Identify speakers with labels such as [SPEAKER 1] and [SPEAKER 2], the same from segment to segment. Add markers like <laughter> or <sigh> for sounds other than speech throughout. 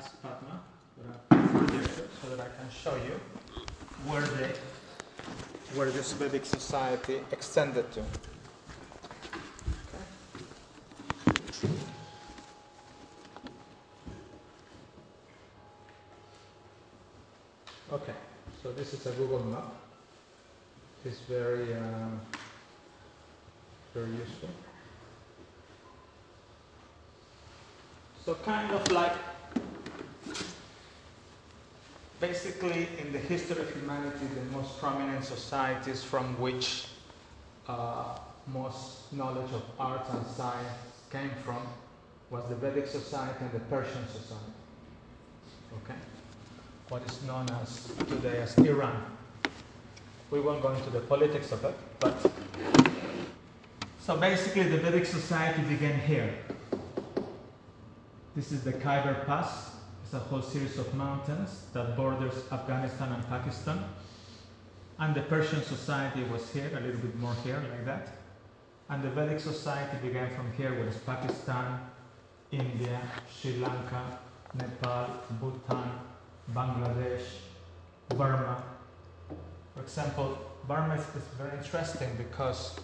[SPEAKER 1] ask so that I can show you where the where this Vedic society extended to. Okay, so this is a Google map. It's very, uh, very useful. So kind of like, basically in the history of humanity, the most prominent societies from which uh, most knowledge of art and science came from was the Vedic society and the Persian society. Okay? what is known as today as Iran. We won't go into the politics of it, but so basically the Vedic society began here. This is the Khyber Pass. It's a whole series of mountains that borders Afghanistan and Pakistan. And the Persian society was here, a little bit more here, like that. And the Vedic society began from here, where is Pakistan, India, Sri Lanka, Nepal, Bhutan, Bangladesh, Burma. For example, Burma is, is very interesting because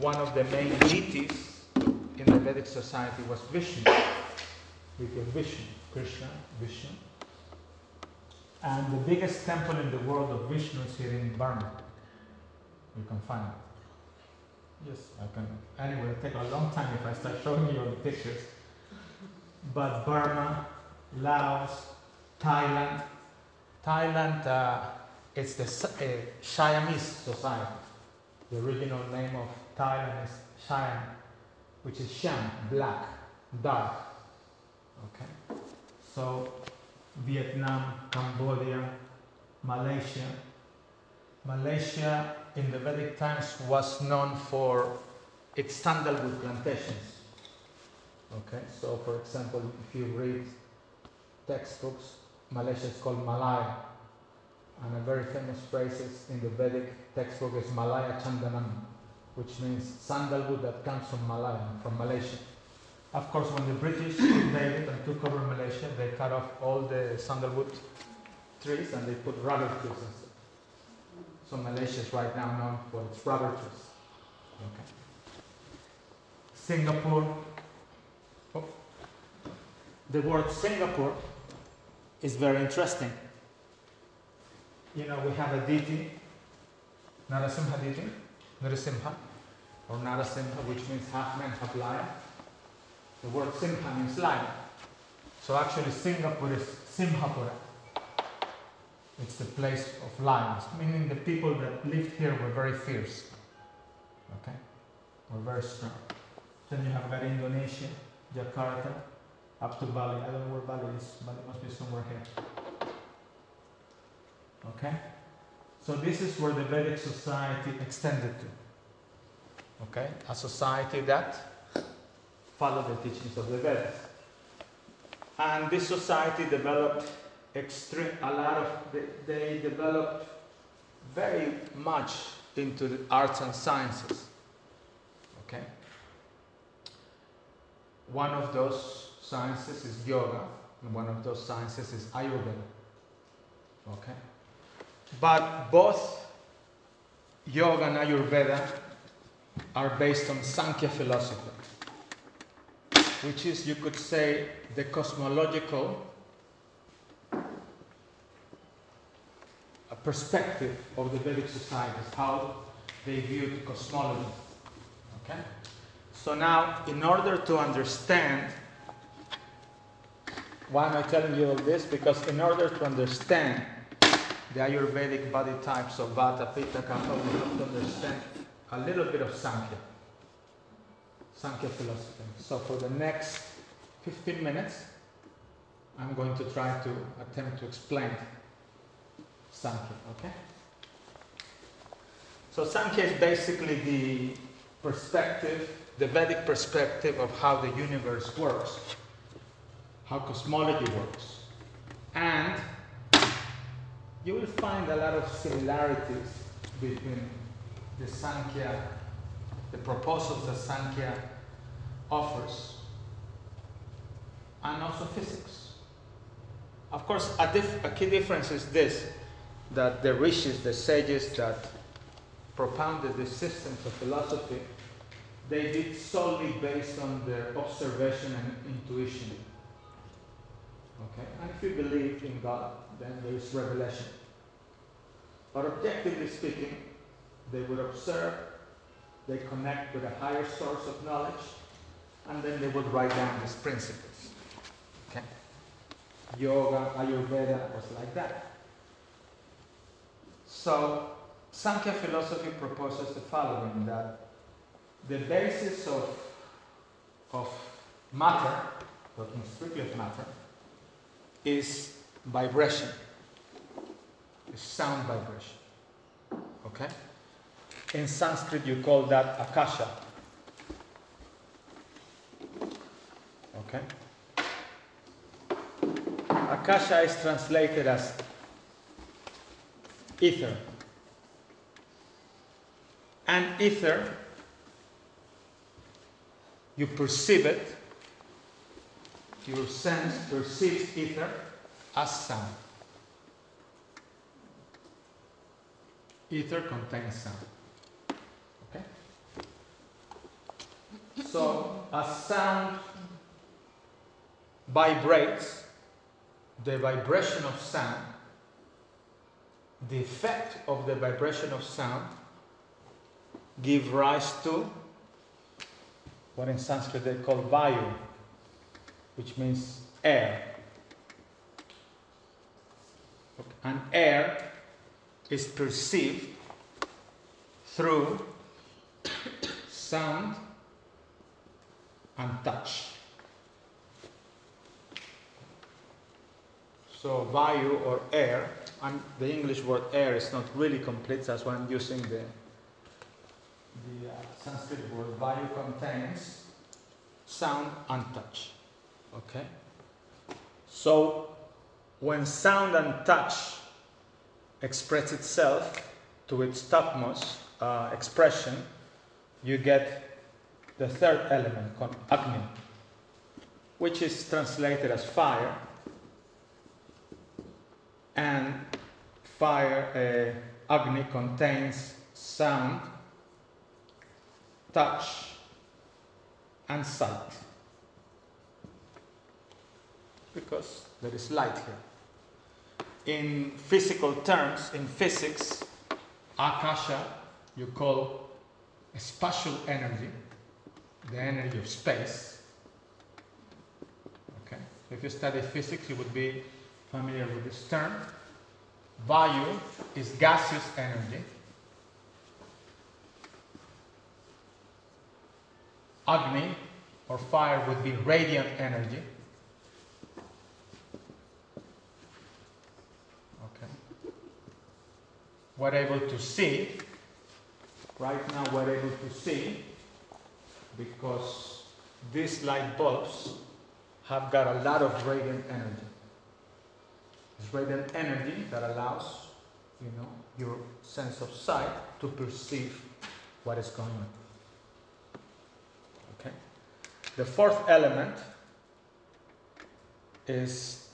[SPEAKER 1] one of the main deities in the Vedic society was Vishnu. We get Vishnu, Krishna, Vishnu. And the biggest temple in the world of Vishnu is here in Burma. You can find it. Yes, I can. Anyway, it'll take a long time if I start showing you all the pictures. But Burma, Laos, Thailand. Thailand uh, is the uh, Siamese society. The original name of Thailand is Siam, which is Shyam, black, dark. So Vietnam, Cambodia, Malaysia. Malaysia in the Vedic times was known for its sandalwood plantations. Okay, so for example, if you read textbooks Malaysia is called Malaya. And a very famous phrase in the Vedic textbook is Malaya Chandanam, which means sandalwood that comes from Malaya, from Malaysia. Of course, when the British <coughs> invaded and took over Malaysia, they cut off all the sandalwood trees and they put rubber trees instead. So Malaysia is right now known for its rubber trees. Okay. Singapore. Oh. The word Singapore is very interesting. You know, we have a deity, Narasimha deity, Narasimha, or Narasimha, which means half man, half lion. The word Simha means lion. So actually, Singapore is Simhapura. It's the place of lions, meaning the people that lived here were very fierce. Okay? Were very strong. Then you have got Indonesia, Jakarta, up to Bali. I don't know where Bali is, but it must be somewhere here. Okay? So this is where the Vedic society extended to. Okay? A society that followed the teachings of the Vedas. And this society developed extreme, a lot of, they, they developed very much into the arts and sciences. Okay? One of those sciences is yoga, and one of those sciences is Ayurveda. Okay? But both yoga and Ayurveda are based on Sankhya philosophy, which is, you could say, the cosmological perspective of the Vedic societies, how they viewed cosmology. Okay? So now, in order to understand why am I telling you all this? Because in order to understand the Ayurvedic body types of Vata, Pitta, Kapha, we have to understand a little bit of Sankhya. Sankhya philosophy. So for the next 15 minutes, I'm going to try to attempt to explain Sankhya, okay? So Sankhya is basically the perspective, the Vedic perspective of how the universe works how cosmology works. And you will find a lot of similarities between the Sankhya, the proposals that Sankhya offers, and also physics. Of course, a, dif- a key difference is this that the rishis, the sages that propounded these systems of philosophy, they did solely based on their observation and intuition. Okay? And if you believe in God, then there is revelation. But objectively speaking, they would observe, they connect with a higher source of knowledge, and then they would write down these principles. Okay? Yoga, Ayurveda was like that. So, Sankhya philosophy proposes the following that the basis of, of matter, talking strictly of matter, is vibration, is sound vibration. Okay? In Sanskrit, you call that akasha. Okay? Akasha is translated as ether. And ether, you perceive it, your sense perceives ether as sound. Ether contains sound. Okay? So, a sound vibrates, the vibration of sound, the effect of the vibration of sound give rise to what in Sanskrit they call vayu, which means air. And air is perceived through <coughs> sound and touch. So vayu or air, and the English word air is not really complete, that's why I'm using the, the uh, Sanskrit word. Vayu contains sound and touch. Okay? So when sound and touch express itself to its topmost uh, expression, you get the third element called Agni, which is translated as fire and fire uh, agni contains sound touch and sight. Because there is light here. In physical terms in physics akasha you call spatial energy the energy of space okay if you study physics you would be familiar with this term. Vayu is gaseous energy. Agni or fire would be radiant energy. Okay. We're able to see, right now we're able to see because these light bulbs have got a lot of radiant energy. It's radiant energy that allows, you know, your sense of sight to perceive what is going on. Okay. The fourth element is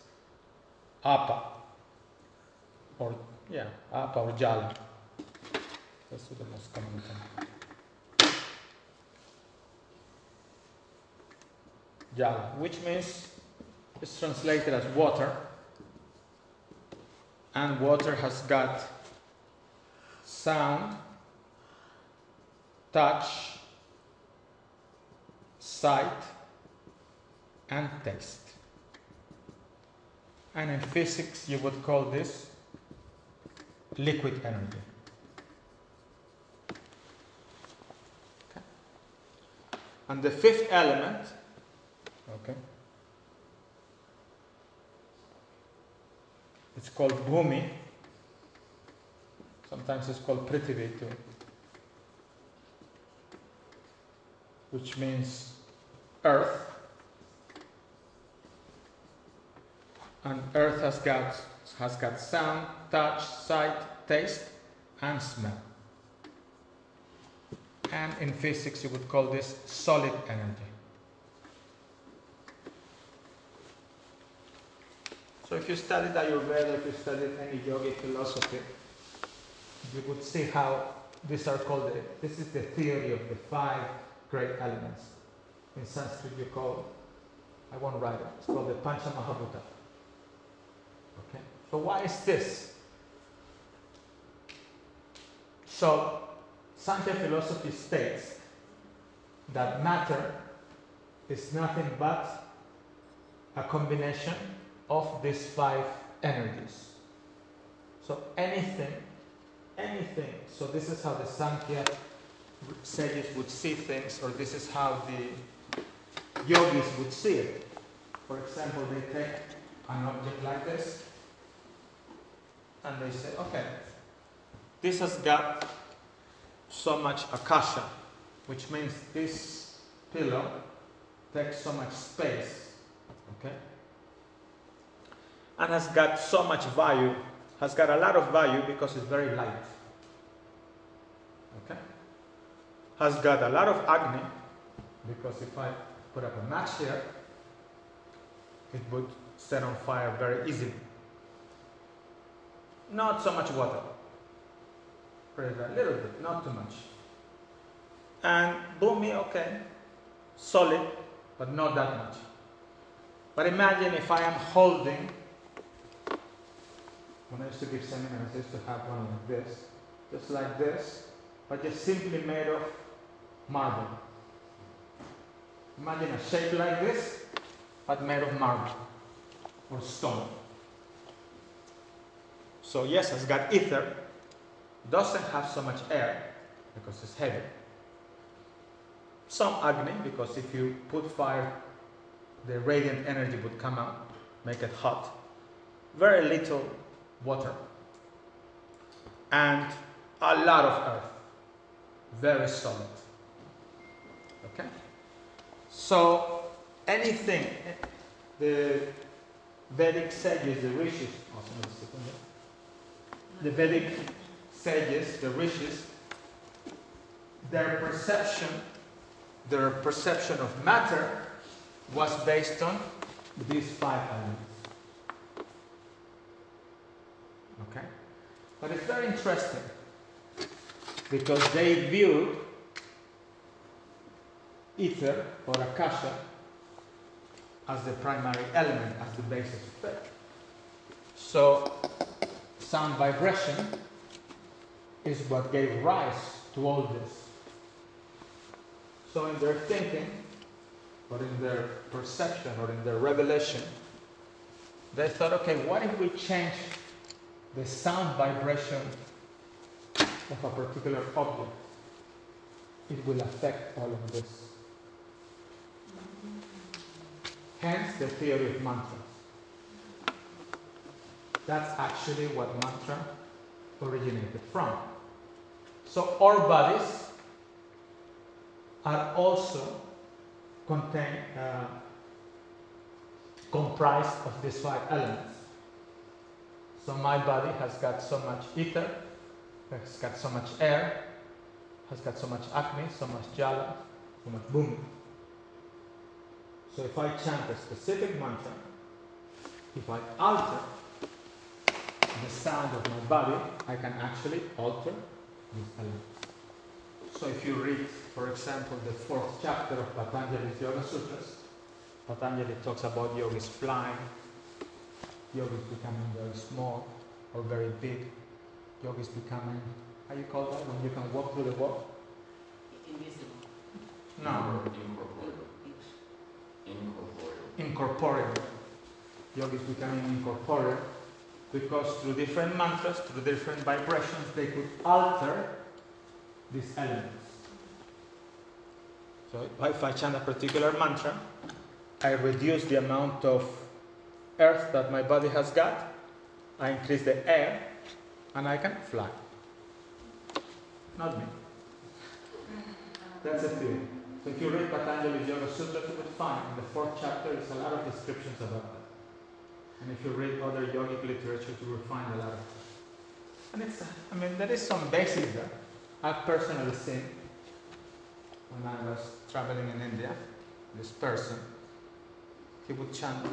[SPEAKER 1] apa, or yeah, apa or jala. That's the most common term. Jala, which means it's translated as water and water has got sound, touch, sight, and taste. And in physics, you would call this liquid energy. Okay. And the fifth element, okay, It's called Bhumi. Sometimes it's called Prithvi too. Which means earth. And earth has got has got sound, touch, sight, taste, and smell. And in physics you would call this solid energy. So if you studied Ayurveda, if you studied any yogic philosophy, you would see how these are called, the, this is the theory of the five great elements. In Sanskrit you call, I won't write it, it's called the Pancha Mahabhuta. Okay? So why is this? So Sankhya philosophy states that matter is nothing but a combination of these five energies. So anything, anything, so this is how the Sankhya sages would see things, or this is how the yogis would see it. For example, they take an object like this and they say, okay, this has got so much akasha, which means this pillow takes so much space, okay? And has got so much vayu, has got a lot of vayu because it's very light. Okay? Has got a lot of Agni because if I put up a match here, it would set on fire very easily. Not so much water. Pretty a little bit, not too much. And Bhumi, okay, solid, but not that much. But imagine if I am holding, when I used to give seminars, I used to have one like this, just like this, but just simply made of marble. Imagine a shape like this, but made of marble or stone. So yes, it's got ether, doesn't have so much air because it's heavy. Some Agni, because if you put fire, the radiant energy would come out, make it hot. Very little water. And a lot of earth. Very solid. Okay? So, anything, the Vedic sages, the rishis, oh, the Vedic sages, the rishis, their perception, their perception of matter was based on these five elements. Okay? But it's very interesting because they viewed ether or akasha as the primary element, as the basis of it. So, sound vibration is what gave rise to all this. So, in their thinking, or in their perception, or in their revelation, they thought, okay, what if we change the sound vibration of a particular object? It will affect all of this. Hence the theory of mantras. That's actually what mantra originated from. So our bodies are also contain, uh, comprised of these five elements. So my body has got so much ether, has got so much air, has got so much Agni, so much jala, so much boom. So if I chant a specific mantra, if I alter the sound of my body, I can actually alter this element. So if you read, for example, the fourth chapter of Patanjali's Yoga Sutras, Patanjali talks about yogis flying, yogis becoming very small or very big, yogis becoming, how you call that, when you can walk through the wall?
[SPEAKER 2] Invisible.
[SPEAKER 1] No,
[SPEAKER 3] Incorporeal.
[SPEAKER 1] incorporeal. Yogis becoming incorporeal because through different mantras, through different vibrations, they could alter these elements. So if I chant a particular mantra, I reduce the amount of earth that my body has got, I increase the air, and I can fly. Not me. That's a theory. So if you read Patanjali's Yoga Sutra, you will find in the fourth chapter there's a lot of descriptions about that. And if you read other yogic literature, you will find a lot of it. And it's, I mean, there is some basis there. I've personally seen when I was traveling in India, this person, he would chant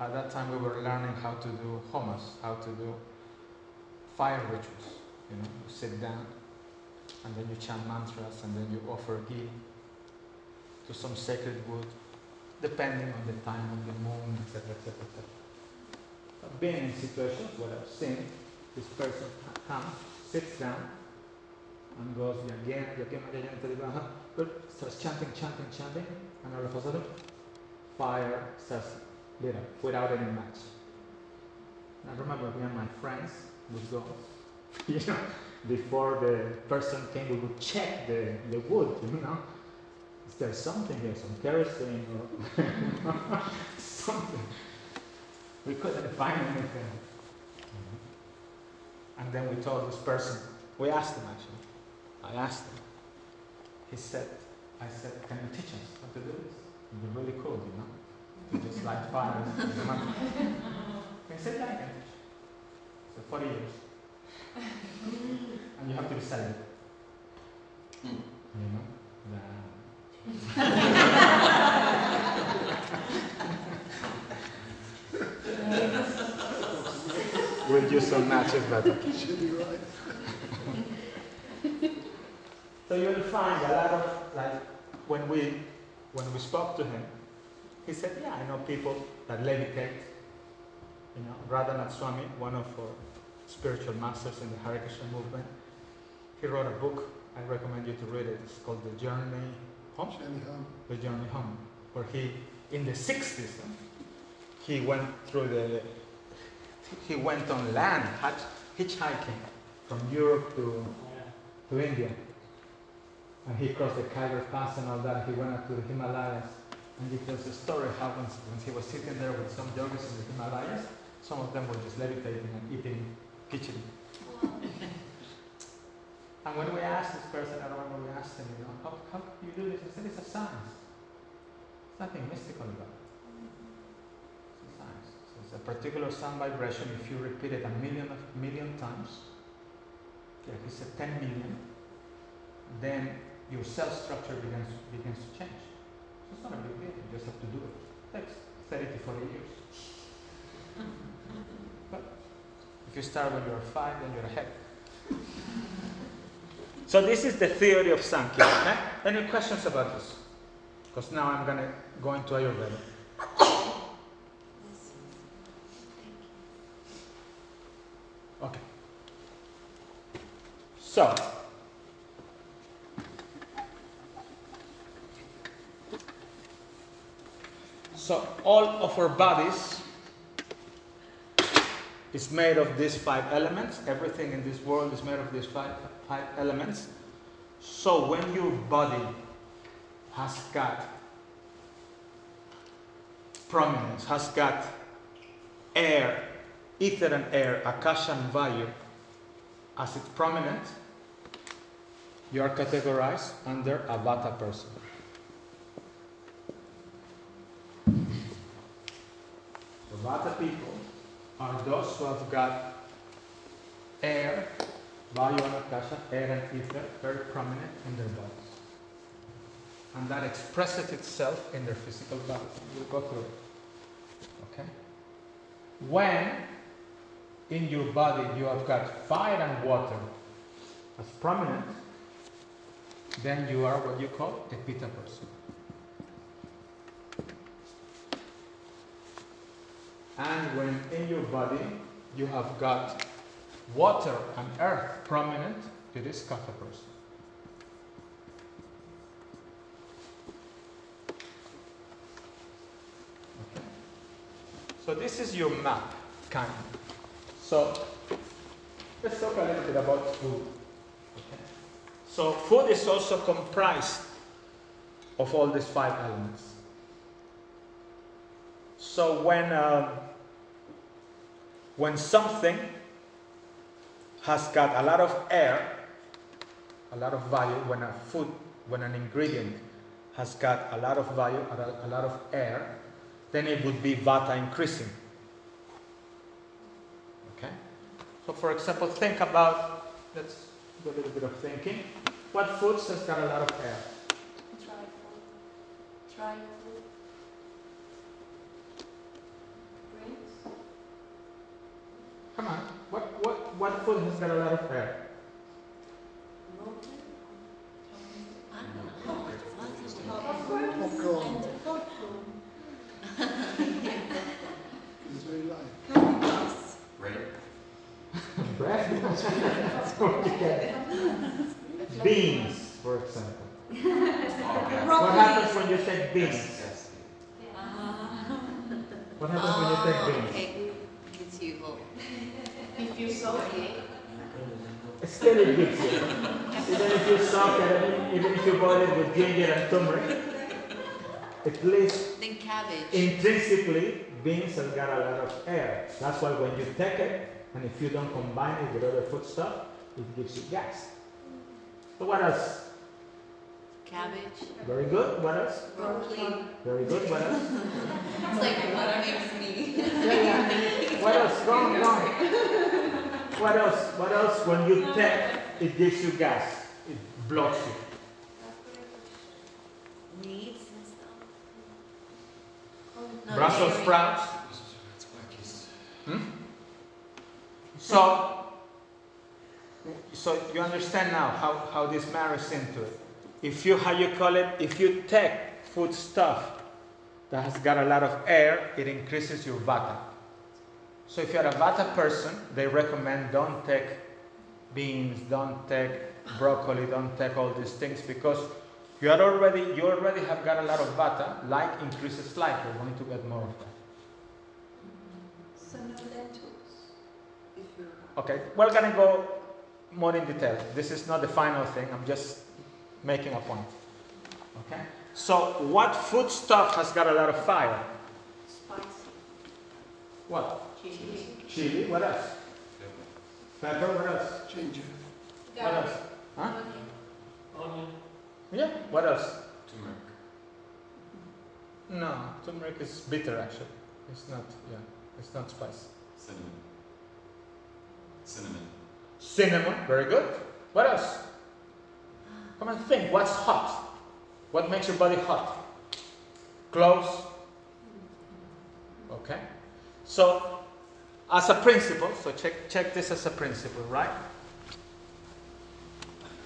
[SPEAKER 1] at that time we were learning how to do homas, how to do fire rituals. You know, you sit down and then you chant mantras and then you offer ghee to some sacred wood, depending on the time of the moon, etc., etc., etc. I've been in situations where I've seen this person comes, sits down, and goes again, but starts chanting, chanting, chanting, and all of a sudden, fire starts up without any match. I remember me and my friends would go, you know, before the person came, we would check the, the wood, you know. Is there something here, some kerosene or <laughs> something? We couldn't find anything. And then we told this person, we asked him actually, I asked him. He said, I said, can you teach us how to do this? It'd be really cool, you know, just light fires. he said, yeah, I can teach. So 40 years. and you have to be celibate. Hmm. You know? we'll use some matches better. so you'll find a lot of like when we when we spoke to him, he said, Yeah, I know people that levitate. You know, Radhanath Swami, one of our spiritual masters in the Hare Krishna movement, he wrote a book. I recommend you to read it. It's called The Journey Home.
[SPEAKER 3] Journey Home.
[SPEAKER 1] The Journey Home, where he, in the 60s, he went through the, he went on land, hitchhiking from Europe to, to India. And he crossed the Khyber Pass and all that. He went up to the Himalayas. And he tells a story how when, he was sitting there with some yogis in the Himalayas, some of them were just levitating and eating kitchen. <laughs> and when we asked this person, I remember we asked him, you know, how, how can you do this? He said, it's a science. There's nothing mystical about it. It's a science. So it's a particular sound vibration. If you repeat it a million of million times, yeah, he said 10 million, then your cell structure begins, begins to change. So it's not a big deal. You just have to do it. It takes 30 to 40 years. <laughs> But if you start when you're five, then you're ahead. <laughs> So this is the theory of Sankhya. Okay? Any questions about this? Because now I'm going to go into Ayurveda. Okay. So, so all of our bodies is made of these five elements. Everything in this world is made of these five, five elements. So when your body has got prominence, has got air, ether and air, akasha and vayu, as it's prominent, you are categorized under a vata person. The vata people are those who have got air, vayu and akasha, air and ether, very prominent in their bodies. And that expresses itself in their physical bodies. We'll go through it. Okay? When in your body you have got fire and water as prominent, then you are what you call a pitta person. And when in your body you have got water and earth prominent, it is kapha person. So this is your map, kind. So let's talk a little bit about food. Okay. So food is also comprised of all these five elements. So when uh, when something has got a lot of air, a lot of vayu, when a food, when an ingredient has got a lot of vayu, a lot of air, then it would be vata increasing. Okay? So for example, think about, let's do a little bit of thinking. What foods has got a lot of air?
[SPEAKER 4] Try food. Try food.
[SPEAKER 1] What what what food has got a lot of air?
[SPEAKER 2] I don't know.
[SPEAKER 3] Popcorn. It's very light.
[SPEAKER 1] Bread. That's what you get. Beans, for example. What happens when you take beans? What happens when you take beans?
[SPEAKER 2] Okay, it's you.
[SPEAKER 4] If you soak it, It's
[SPEAKER 1] still it gives you. Even if you soak it, even if you boil it with ginger and turmeric, at least
[SPEAKER 2] Then cabbage.
[SPEAKER 1] intrinsically beans have got a lot of air. That's why when you take it, and if you don't combine it with other food stuff, it gives you gas. So what else?
[SPEAKER 2] Cabbage.
[SPEAKER 1] Very good. What else?
[SPEAKER 2] Broccoli.
[SPEAKER 1] Very good. What else? <laughs>
[SPEAKER 2] It's like what makes me.
[SPEAKER 1] Yeah, yeah. What else? Go on, go on. What else? What else? When you take, it gives you gas. It blocks you.
[SPEAKER 2] Meats and stuff. No,
[SPEAKER 1] Brussels sprouts. Hmm? So, so you understand now how, how this marries into it. If you, how you call it, if you take food stuff that has got a lot of air, it increases your vata. So if you're a vata person, they recommend don't take beans, don't take broccoli, don't take all these things because you are already you already have got a lot of vata. Light increases light. You're going to get more of that.
[SPEAKER 4] so no lentils. If you're
[SPEAKER 1] Okay, we're gonna go more in detail. This is not the final thing, I'm just making a point. Okay? So, what food stuff has got a lot of fire?
[SPEAKER 4] spicy,
[SPEAKER 1] What?
[SPEAKER 4] Chili,
[SPEAKER 1] Chili, what else? Pepper, what else?
[SPEAKER 3] Ginger.
[SPEAKER 1] What else? Huh?
[SPEAKER 4] onion,
[SPEAKER 1] Yeah, what else? Turmeric. No, turmeric is bitter actually. It's not, yeah, it's not spicy.
[SPEAKER 5] Cinnamon. Cinnamon.
[SPEAKER 1] Cinnamon, very good. What else? Come and think, what's hot? What makes your body hot? Clothes. Okay? So, as a principle, so check, check this as a principle, right?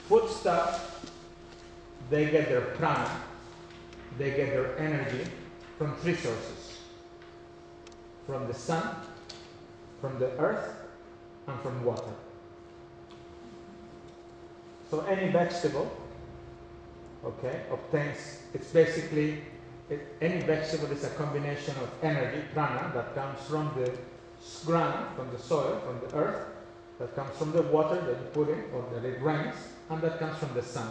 [SPEAKER 1] Food stuff, they get their prana, they get their energy from three sources from the sun, from the earth, and from water. So any vegetable, okay, obtains, it's basically, it, any vegetable is a combination of energy, prana, that comes from the ground, from the soil, from the earth, that comes from the water that you put in or that it rains, and that comes from the sun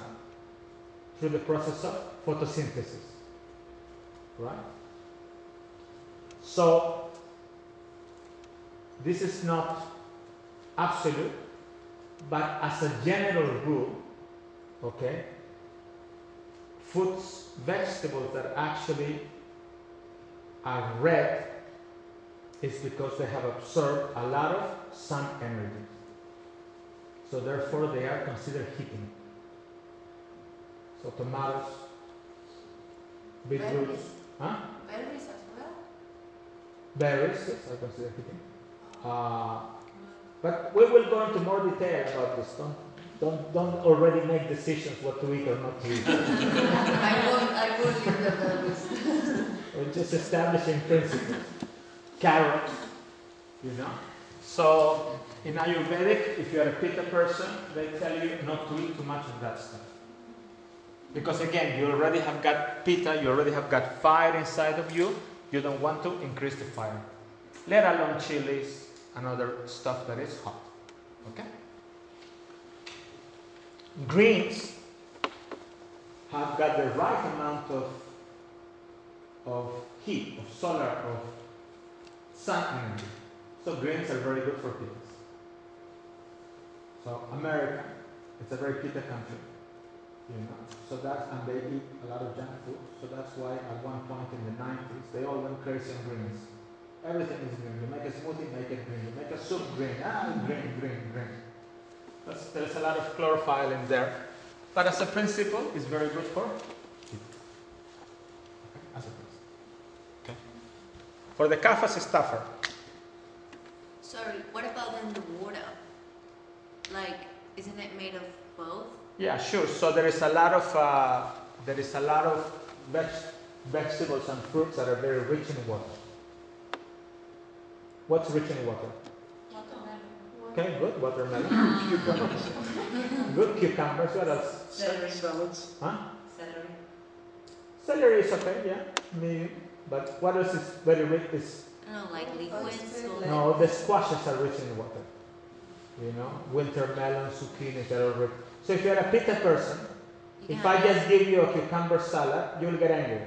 [SPEAKER 1] through the process of photosynthesis. Right? So, this is not absolute, but as a general rule, okay, foods, vegetables that actually are red is because they have absorbed a lot of sun energy. So therefore they are considered heating. So tomatoes, beetroots,
[SPEAKER 4] berries,
[SPEAKER 1] huh?
[SPEAKER 4] berries as well.
[SPEAKER 1] Berries, yes, are considered heating. Uh, but we will go into more detail about this. Don't, don't, don't already make decisions what to eat or not to eat. <laughs>
[SPEAKER 2] I won't. I won't leave the berries. <laughs>
[SPEAKER 1] We're just establishing principles. Carrots, you know. So in Ayurvedic, if you are a pitta person, they tell you not to eat too much of that stuff. Because again, you already have got pitta, you already have got fire inside of you. You don't want to increase the fire. Let alone chilies and other stuff that is hot. Okay? Greens have got the right amount of of heat, of solar, of sun energy. So greens are very good for pittas. So America, it's a very pitta country, you know. So that's and they eat a lot of junk food. So that's why at one point in the 90s they all went crazy on greens. Everything is green. You make a smoothie, make it green. You make a soup, green. Ah, green, green, green. That's, there's a lot of chlorophyll in there. But as a principle, it's very good for heat. Okay, as a principle. Okay. For the kaphas, it's tougher.
[SPEAKER 2] Sorry. What about in the water? Like, isn't it made of both?
[SPEAKER 1] Yeah, sure. So there is a lot of uh, there is a lot of veg- vegetables and fruits that are very rich in water. What's rich in water? Watermelon. Okay, good. Watermelon.
[SPEAKER 3] Cucumbers, <laughs>
[SPEAKER 1] good cucumbers. What else?
[SPEAKER 2] Celery.
[SPEAKER 3] salads,
[SPEAKER 1] Huh?
[SPEAKER 2] Celery.
[SPEAKER 1] Celery is okay. Yeah, medium. But what else is very rich? Is
[SPEAKER 2] No, like liquids
[SPEAKER 1] no, the squashes are rich in water. You know, winter melon, zucchini, they're all rich. So if you're a pitta person,
[SPEAKER 2] You
[SPEAKER 1] if I just give you a cucumber salad, you'll get angry.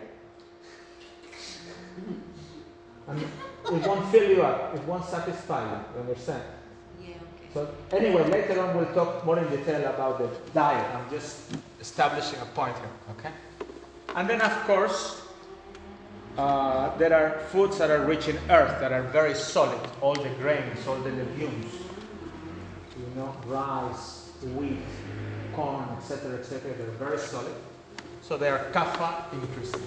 [SPEAKER 1] And it won't fill you up. It won't satisfy you. You understand?
[SPEAKER 2] Yeah, okay.
[SPEAKER 1] So anyway, later on we'll talk more in detail about the diet. I'm just establishing a point here. Okay. And then of course, uh, there are foods that are rich in earth that are very solid. All the grains, all the legumes. You know, rice, wheat, corn, etc., etc. They're very solid. So they are kapha increasing.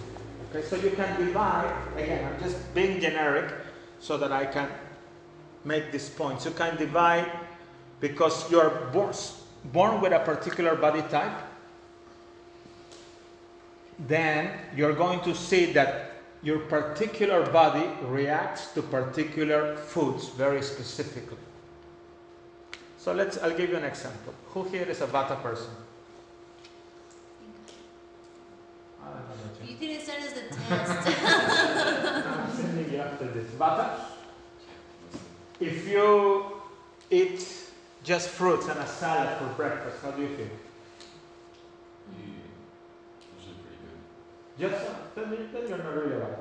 [SPEAKER 1] Okay, so you can divide, again, I'm just being generic so that I can make these points. You can divide because you're born, born with a particular body type, then you're going to see that your particular body reacts to particular foods very specifically. So let's, I'll give you an example. Who here is a Vata person? I don't know about you.
[SPEAKER 2] You didn't send us the test.
[SPEAKER 1] I'm sending you after this. Vata, if you eat just fruits and a salad for breakfast, how do you feel?
[SPEAKER 5] Usually pretty good.
[SPEAKER 1] Just then, you- then you're not really Vata.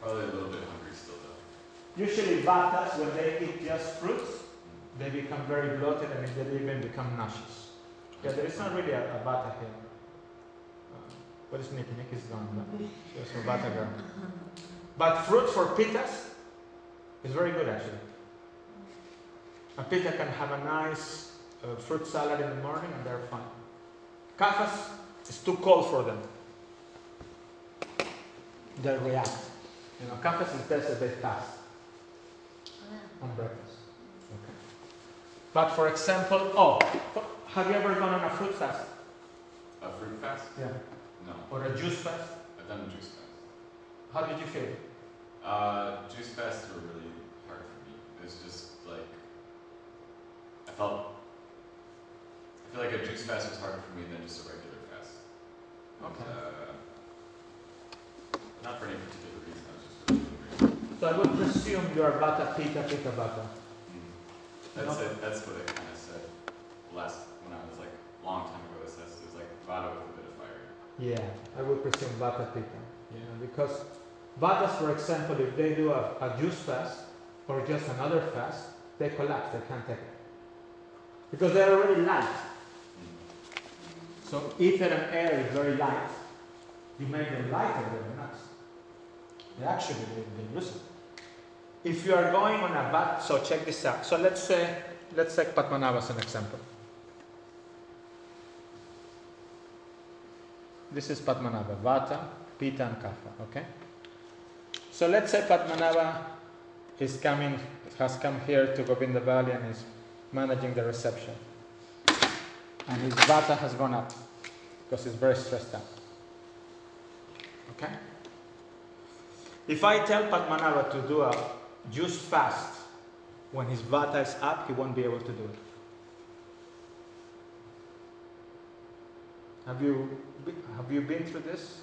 [SPEAKER 5] Probably a little bit hungry still though.
[SPEAKER 1] Usually Vatas, when they eat just fruits, they become very bloated and they even become nauseous. Yeah, there is not really a, a Vata here. Uh, what is Nick? Nick is gone. No? She was a Vata girl. But fruit for pittas is very good actually. A pitta can have a nice uh, fruit salad in the morning and they're fine. Kaphas is too cold for them. They react. You know, kaphas is best that they fast on breakfast. Okay. But for example, oh, have you ever gone on a fruit fast?
[SPEAKER 5] A fruit fast?
[SPEAKER 1] Yeah.
[SPEAKER 5] No.
[SPEAKER 1] Or a juice fast?
[SPEAKER 5] I've done a juice fast.
[SPEAKER 1] How did you feel?
[SPEAKER 5] Uh, juice fasts were really hard for me. It was just like I felt. I feel like a juice fast was harder for me than just a regular fast.
[SPEAKER 1] Okay.
[SPEAKER 5] Uh, not for any particular reason. I was just really hungry.
[SPEAKER 1] So I would presume you are Vata Pitta Pitta Vata.
[SPEAKER 5] Mm. That's it. That's what it kind of said last when I was like a long time ago. It says it was like Vata with a bit of fire.
[SPEAKER 1] Yeah, I would presume Vata Pitta. You know, because Vatas, for example, if they do a, a juice fast or just another fast, they collapse, they can't take it. Because they're already light. So ether and air is very light. You make them lighter, they're not. They actually they, they loosen. If you are going on a vat, so check this out. So let's say let's take Padmanabha as an example. This is Padmanabha, Vata, Pitta and Kapha, okay? So let's say Padmanabha is coming, has come here to Govinda Valley and is managing the reception. And his Vata has gone up because he's very stressed out. Okay? If I tell Padmanabha to do a juice fast when his Vata is up, he won't be able to do it. Have you, have you been through this?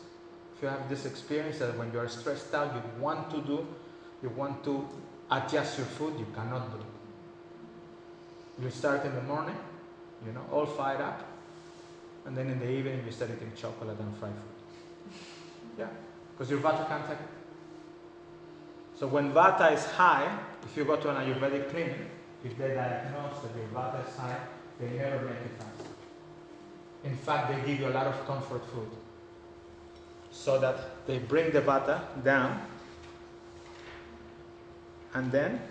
[SPEAKER 1] If you have this experience that when you are stressed out, you want to do, you want to adjust your food, you cannot do it. You start in the morning, you know, all fired up, and then in the evening you start eating chocolate and fried food. <laughs> Yeah, because your vata can't take it. So when vata is high, if you go to an Ayurvedic clinic, if they diagnose that your vata is high, they never make it fast. In fact, they give you a lot of comfort food so that they bring the vata down and then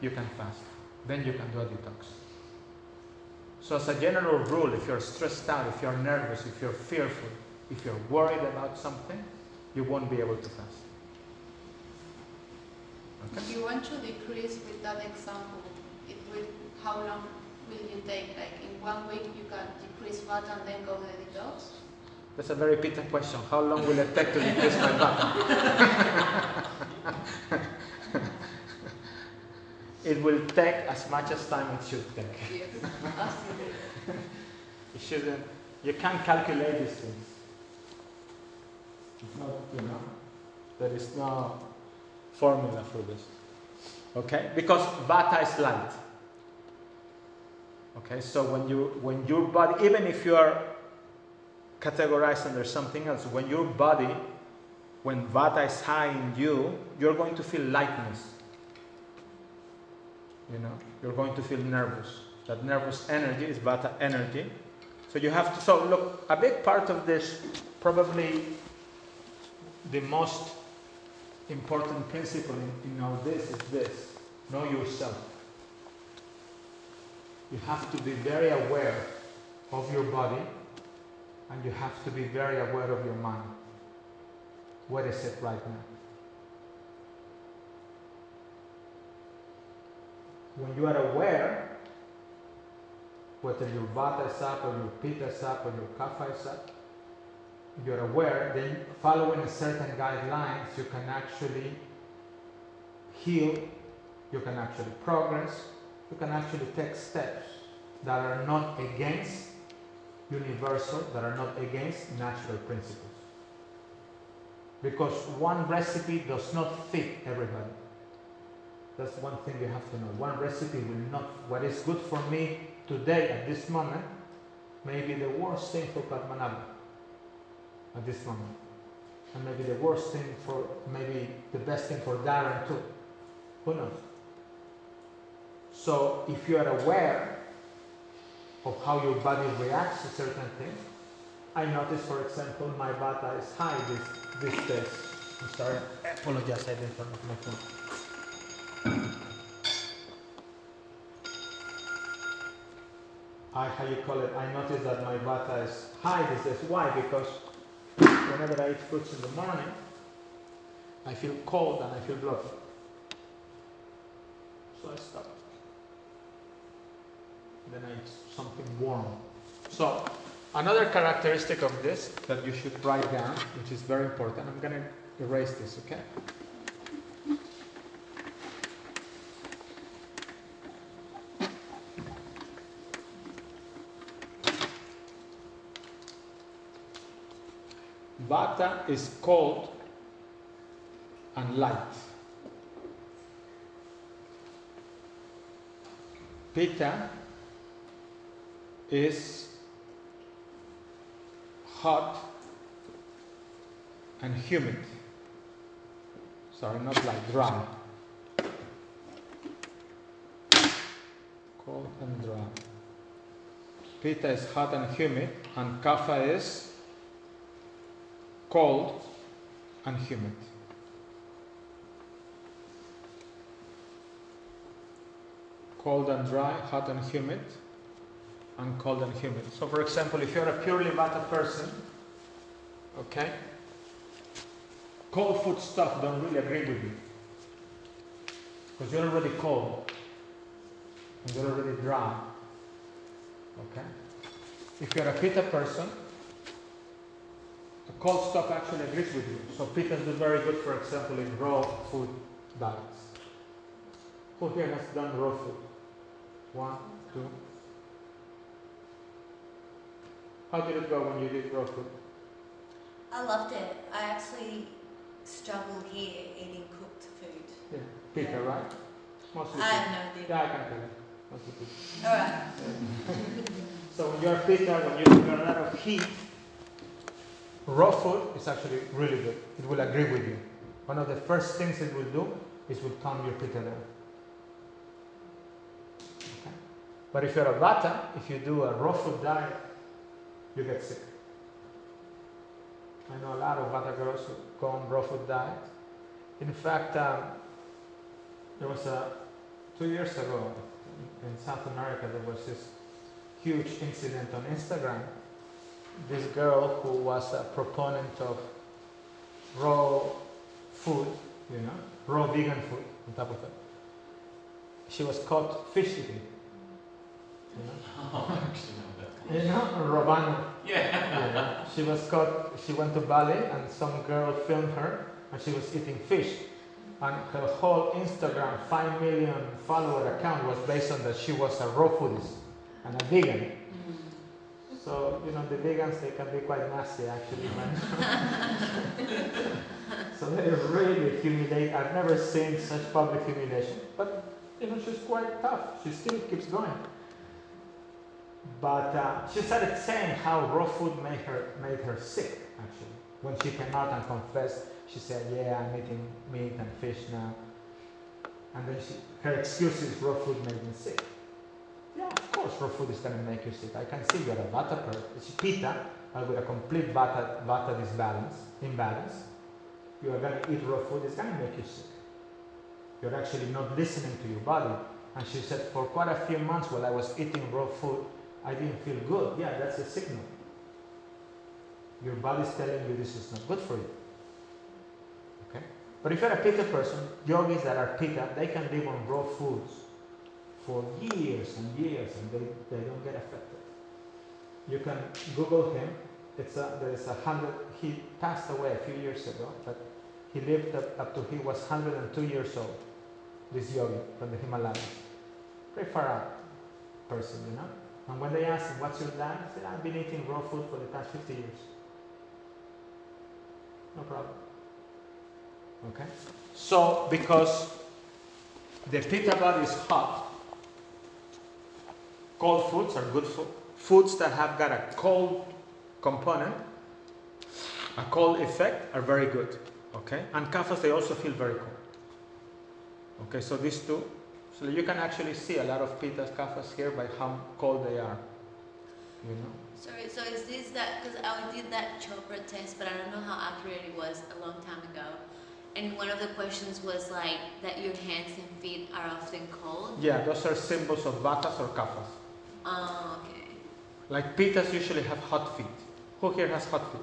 [SPEAKER 1] you can fast. Then you can do a detox. So, as a general rule, if you're stressed out, if you're nervous, if you're fearful, if you're worried about something, you won't be able to fast. Okay?
[SPEAKER 4] If you want to decrease with that example, it will, how long will you take? Like in one week you can decrease fat and then go to the detox?
[SPEAKER 1] That's a very bitter question. How long will it take to decrease my bata? <laughs> it will take as much as time it should take.
[SPEAKER 4] Yes. <laughs>
[SPEAKER 1] It shouldn't. You can't calculate these things. It's not, you know, there is no formula for this. Okay, because vata is light. Okay, so when you when your body, even if you are categorized under something else, when your body, when vata is high in you, you're going to feel lightness. You know, you're going to feel nervous. That nervous energy is vata energy. So you have to. So look, a big part of this, probably the most important principle in, in all this is this: know yourself. You have to be very aware of your body, and you have to be very aware of your mind. What is it right now? When you are aware, whether your vata is up or your pitta is up or your kapha is up, you're aware, then following a certain guidelines, you can actually heal, you can actually progress, you can actually take steps that are not against universal, that are not against natural principles. Because one recipe does not fit everybody. That's one thing you have to know. One recipe will not, what is good for me today at this moment may be the worst thing for Padmanabha at this moment. And maybe the worst thing for, maybe the best thing for Darren too. Who knows? So if you are aware of how your body reacts to certain things, I notice, for example, my vata is high this, these days. I'm sorry, I apologize, I didn't turn off my phone. I, how you call it, I notice that my vata is high This is Why? Because whenever I eat fruits in the morning, I feel cold and I feel bloated. So I stop. Then I eat something warm. So another characteristic of this that you should write down, which is very important, I'm going to erase this, okay? Vata is cold and light. Pitta is hot and humid. Sorry, not like dry. Cold and dry. Pitta is hot and humid, and Kapha is cold and humid. Cold and dry, hot and humid, and cold and humid. So, for example, if you're a purely Vata person, okay, cold food stuff don't really agree with you because you're already cold and you're already dry. Okay. If you're a Pitta person, the cold stuff actually agrees with you. So Pitta is very good, for example, in raw food diets. Who here has done raw food? One, two. How did it go when you did raw food?
[SPEAKER 2] I loved it. I actually struggle here eating cooked food.
[SPEAKER 1] Yeah, Pitta,
[SPEAKER 2] Yeah.
[SPEAKER 1] right? Mostly
[SPEAKER 2] I have no idea.
[SPEAKER 1] Yeah, I can tell you. Mostly Pitta.
[SPEAKER 2] All right. <laughs>
[SPEAKER 1] So when you're Pitta, when you have a lot of heat, raw food is actually really good. It will agree with you. One of the first things it will do is will calm your Pitta. Okay? But if you're a Vata, if you do a raw food diet, you get sick. I know a lot of Vata girls who go on raw food diet. In fact, um, there was a two years ago in South America there was this huge incident on Instagram. This girl who was a proponent of raw food, you know, raw vegan food on top of it. she was caught fish eating. You know, <laughs>
[SPEAKER 5] Oh, actually, no,
[SPEAKER 1] you know Robana.
[SPEAKER 5] Yeah.
[SPEAKER 1] Yeah. She was caught. She went to Bali, and some girl filmed her, and she was eating fish. And her whole Instagram five million follower account was based on that she was a raw foodist and a vegan. Mm-hmm. So you know the vegans they can be quite nasty actually. <laughs> so they really humiliate. I've never seen such public humiliation. But you know she's quite tough. She still keeps going. But uh, she started saying how raw food made her made her sick. Actually, when she came out and confessed, she said, "Yeah, I'm eating meat and fish now." And then she, her excuse is raw food made me sick. Yeah, of course, raw food is going to make you sick. I can see you're a vata. It's pitta, but with a complete vata, vata disbalance, imbalance. You are going to eat raw food, it's going to make you sick. You're actually not listening to your body. And she said, for quite a few months while I was eating raw food, I didn't feel good. Yeah, that's a signal. Your body's telling you this is not good for you. Okay? But if you're a pitta person, yogis that are pitta, they can live on raw foods for years and years and they, they don't get affected. You can Google him. It's a, there's a hundred, he passed away a few years ago, but he lived up, up to he was 102 years old, this yogi from the Himalayas. Pretty far out person, you know? And when they asked him, what's your diet? He said, I've been eating raw food for the past 50 years. No problem. Okay? So, because the pitta body is hot, cold foods are good food. Foods that have got a cold component, a cold effect, are very good. Okay? And kaphas, they also feel very cold. Okay, so these two. So you can actually see a lot of pittas, kaphas here by how cold they are. You know?
[SPEAKER 2] Sorry, so is this that, because I did that Chopra test, but I don't know how accurate it was a long time ago. And one of the questions was like that your hands and feet are often cold.
[SPEAKER 1] Yeah, those are symbols of vatas or kaphas.
[SPEAKER 2] Oh, okay.
[SPEAKER 1] Like pittas usually have hot feet. Who here has hot feet?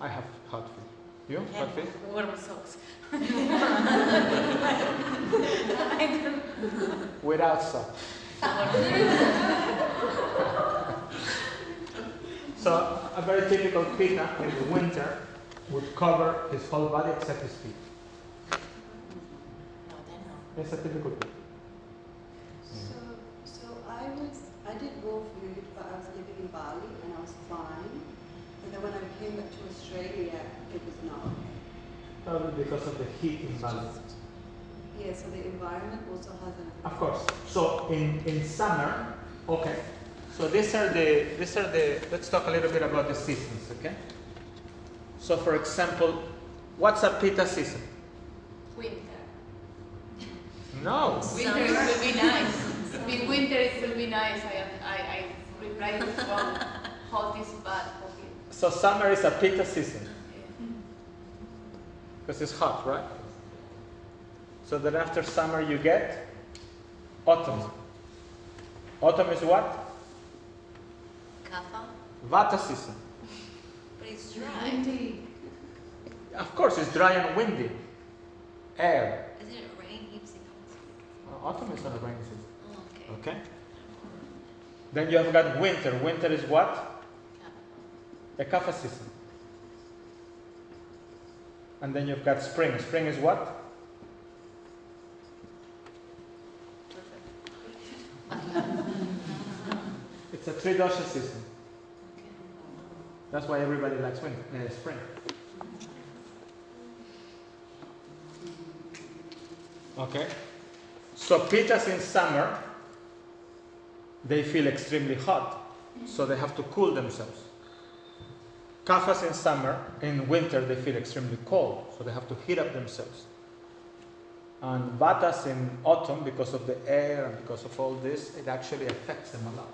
[SPEAKER 1] I have hot feet. You? Hot feet?
[SPEAKER 2] What are my socks? <laughs>
[SPEAKER 1] Without socks. <laughs> So a very typical pitta in the winter would cover his whole body except his feet.
[SPEAKER 2] No, then no.
[SPEAKER 1] It's a typical pitta.
[SPEAKER 6] So, so I was, I did raw food, but I was living in Bali and I was fine. But then when I came back to Australia, it was not okay.
[SPEAKER 1] Probably because of the heat imbalance.
[SPEAKER 6] Yeah, so the environment also has an effect.
[SPEAKER 1] Of course. So in, in summer, okay. So these are the these are the let's talk a little bit about the seasons, okay? So for example, what's a pitta season?
[SPEAKER 4] Winter.
[SPEAKER 1] No.
[SPEAKER 4] Winter it will be nice. In winter it will be nice. I I, I replied wrong. Hot is bad for him.
[SPEAKER 1] So summer is a pitta season mm. because it's hot, right? So then after summer you get autumn. Autumn is what?
[SPEAKER 2] Kapha?
[SPEAKER 1] Vata season.
[SPEAKER 2] But it's dry.
[SPEAKER 1] Of course, it's dry and windy. Air.
[SPEAKER 2] Isn't it rain heaps in
[SPEAKER 1] Autumn is not a rainy season.
[SPEAKER 2] Okay.
[SPEAKER 1] Okay. Then you have got winter. Winter is what? A kapha season. And then you've got spring. Spring is what? Perfect. It's a three dosha season. That's why everybody likes winter, uh, spring. Okay. So pittas in summer, they feel extremely hot, so they have to cool themselves. Kaphas in summer, in winter, they feel extremely cold, so they have to heat up themselves. And vatas in autumn, because of the air and because of all this, it actually affects them a lot.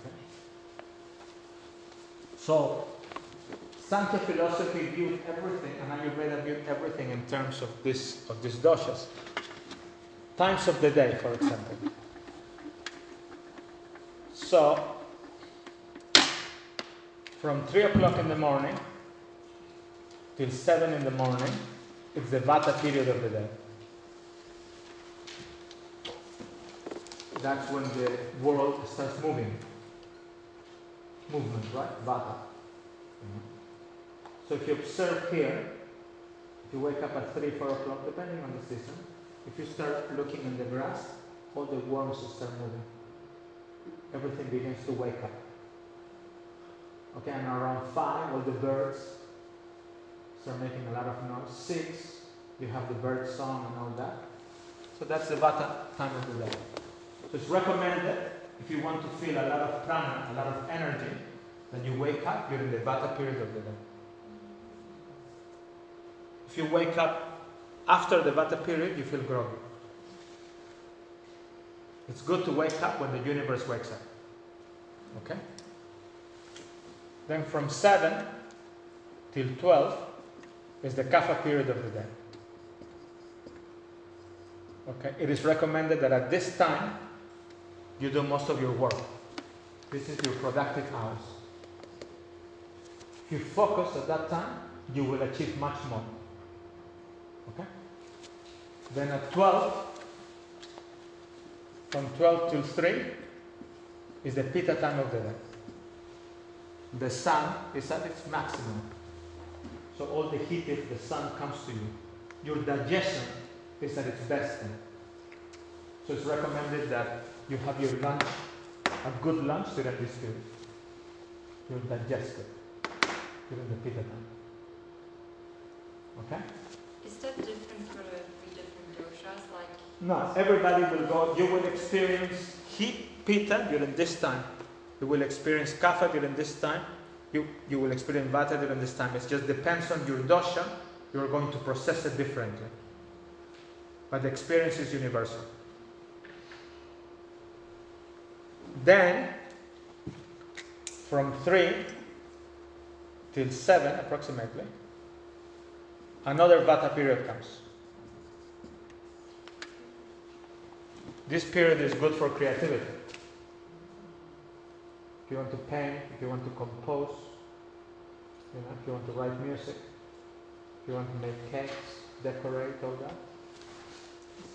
[SPEAKER 1] Okay? So, Sankhya philosophy viewed everything, and Ayurveda viewed everything in terms of this of these doshas. Times of the day, for example. So, from three o'clock in the morning till seven in the morning, it's the vata period of the day. that's when the world starts moving. Movement, right? Vata. Mm-hmm. So if you observe here, if you wake up at 3, 4 o'clock, depending on the season, if you start looking in the grass, all the worms start moving. Everything begins to wake up. Okay, and around 5, all the birds start making a lot of noise. 6, you have the bird song and all that. So that's the Vata time of the day. So it's recommended if you want to feel a lot of prana, a lot of energy, that you wake up during the Vata period of the day. If you wake up after the Vata period, you feel groggy. It's good to wake up when the universe wakes up. Okay? Then from 7 till 12 is the Kapha period of the day. Okay? It is recommended that at this time you do most of your work. This is your productive hours. If you focus at that time, you will achieve much more. Okay? Then at 12, from 12 till 3 is the pitta time of the day. The sun is at its maximum. So all the heat of the sun comes to you. Your digestion is at its best then. So it's recommended that you have your lunch, a good lunch during this period. You'll digest it during the pitta time. Okay?
[SPEAKER 7] Is that different for the three different doshas? Like,
[SPEAKER 1] No, everybody will go, you will experience heat pitta during this time. You will experience kapha during this time. You, you will experience vata during this time. It just depends on your dosha. You're going to process it differently. But the experience is universal. Then, from 3 till 7 approximately, another vata period comes. This period is good for creativity. If you want to paint, if you want to compose, you know, if you want to write music, if you want to make cakes, decorate, all that.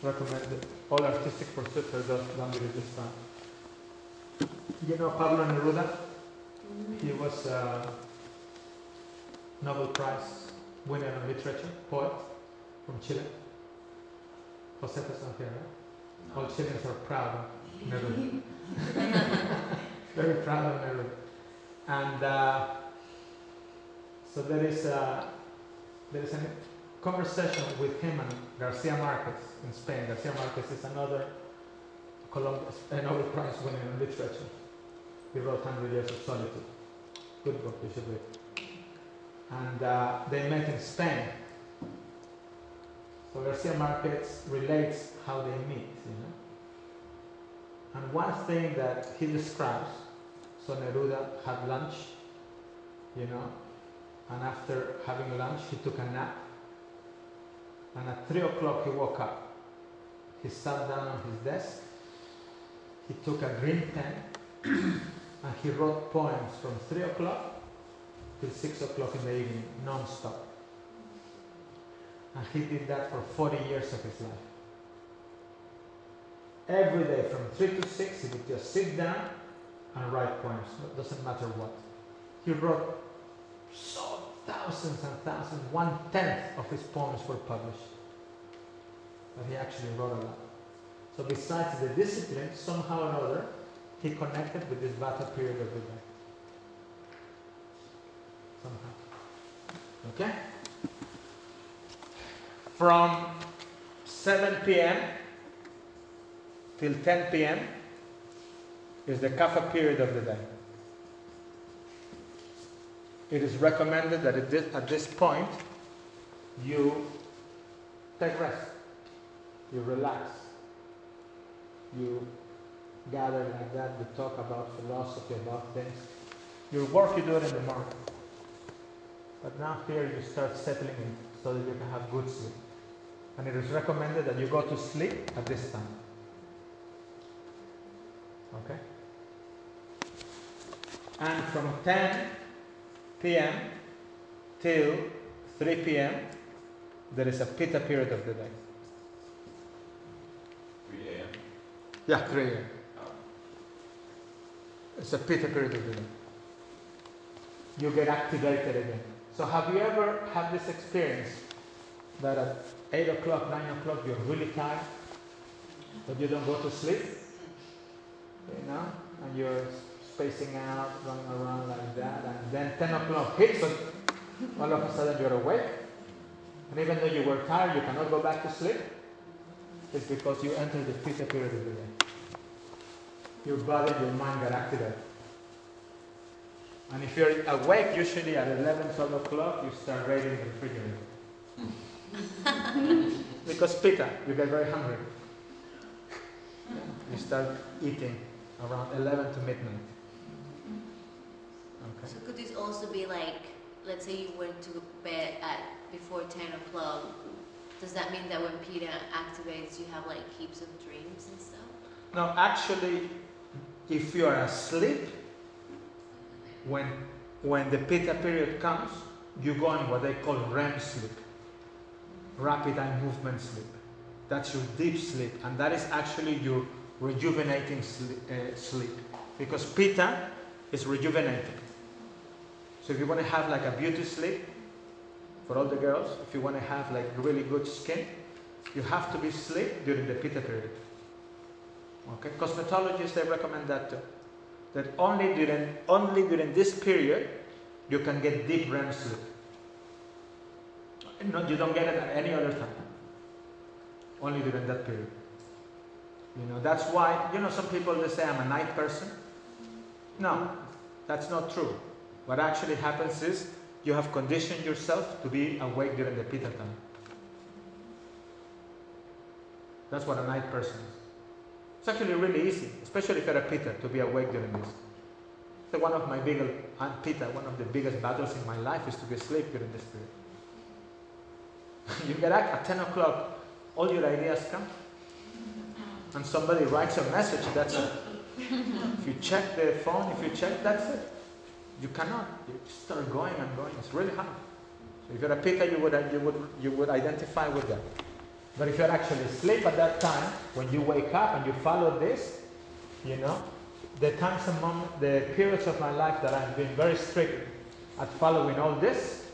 [SPEAKER 1] Recommended. All artistic pursuits are done done during this time. You know Pablo Neruda? Mm-hmm. He was a Nobel Prize winner in literature, poet from Chile. Josefa's not here, right? All Chileans are proud of Neruda. Very proud of Neruda. And uh, so there is a there is a conversation with him and Garcia Marquez in Spain. Garcia Marquez is another Columbus, a Nobel Prize winner in literature. He wrote Hundred Years of Solitude. Good book, you should read. And uh, they met in Spain. So Garcia Marquez relates how they meet, you know. And one thing that he describes, so Neruda had lunch, you know, and after having lunch, he took a nap. And at 3 o'clock, he woke up. He sat down on his desk. He took a green pen <clears throat> and he wrote poems from 3 o'clock till 6 o'clock in the evening, non stop. And he did that for 40 years of his life. Every day from 3 to 6, he would just sit down and write poems. It doesn't matter what. He wrote so thousands and thousands, one tenth of his poems were published. But he actually wrote a lot. So besides the discipline, somehow or other, he connected with this Vata period of the day. Somehow. Okay? From 7 p.m. till 10 p.m. is the Kapha period of the day. It is recommended that at this, at this point you take rest, you relax, you gather like that, you talk about philosophy, about things. Your work you do it in the morning. But now here you start settling in so that you can have good sleep. And it is recommended that you go to sleep at this time. Okay? And from 10 p.m. till 3 p.m., there is a pitta period of the day.
[SPEAKER 5] 3 a.m.
[SPEAKER 1] Yeah, 3 a.m. Oh. It's a pitta period of the day. You get activated again. So have you ever had this experience that at 8 o'clock, 9 o'clock, you're really tired, but you don't go to sleep? You know? And you're spacing out, running around like that, and then 10 o'clock hits, but all of a sudden you're awake. And even though you were tired, you cannot go back to sleep. It's because you entered the pitta period of the day. Your body, your mind got activated. And if you're awake, usually at 11, 12 o'clock, you start raiding the refrigerator. <laughs> because pitta, you get very hungry. You start eating around 11 to midnight. Mm-hmm. Okay.
[SPEAKER 2] So could this also be like, let's say you went to bed at before 10 o'clock, does that mean that when Pitta activates, you have like heaps of dreams and stuff?
[SPEAKER 1] No, actually, if you are asleep, when, when the pitta period comes, you go in what they call REM sleep, mm-hmm. rapid eye movement sleep. That's your deep sleep, and that is actually your rejuvenating sleep, uh, sleep. because pitta is rejuvenating. So if you want to have like a beauty sleep, for all the girls, if you want to have like really good skin, you have to be sleep during the pitta period. Okay, cosmetologists they recommend that too. That only during only during this period you can get deep REM sleep. No, you don't get it at any other time. Only during that period. You know, that's why, you know, some people they say I'm a night person. No, that's not true. What actually happens is you have conditioned yourself to be awake during the pitta time. That's what a night person is. It's actually really easy, especially if you're a pitta, to be awake during this. So one of my biggest, uh, pitta, one of the biggest battles in my life is to be asleep during this period. <laughs> you get up at 10 o'clock, all your ideas come, and somebody writes a message, that's it. if you check the phone, if you check, that's it. You cannot. You start going and going. It's really hard. So if you're a pitta, you would, you would, you would identify with that. But if you're actually asleep at that time, when you wake up and you follow this, you know, the times and moment, the periods of my life that I've been very strict at following all this,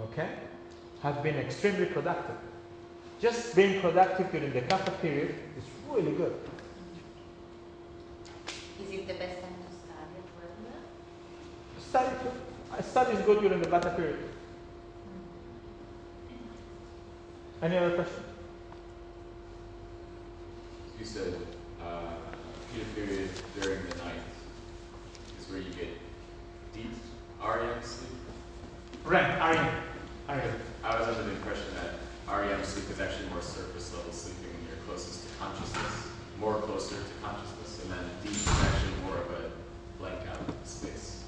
[SPEAKER 1] okay, have been extremely productive. Just being productive during the kapha period is really good.
[SPEAKER 2] Is it the best time to start it regular?
[SPEAKER 1] Study, uh, study is good during the vata period. Any other question?
[SPEAKER 5] You said uh, Pitta period during the night is where you get deep REM sleep.
[SPEAKER 1] REM, REM, REM.
[SPEAKER 5] I was under the impression that REM sleep is actually more surface level sleeping when you're closest to consciousness, more closer to consciousness, and then deep is actually more of a blank out space.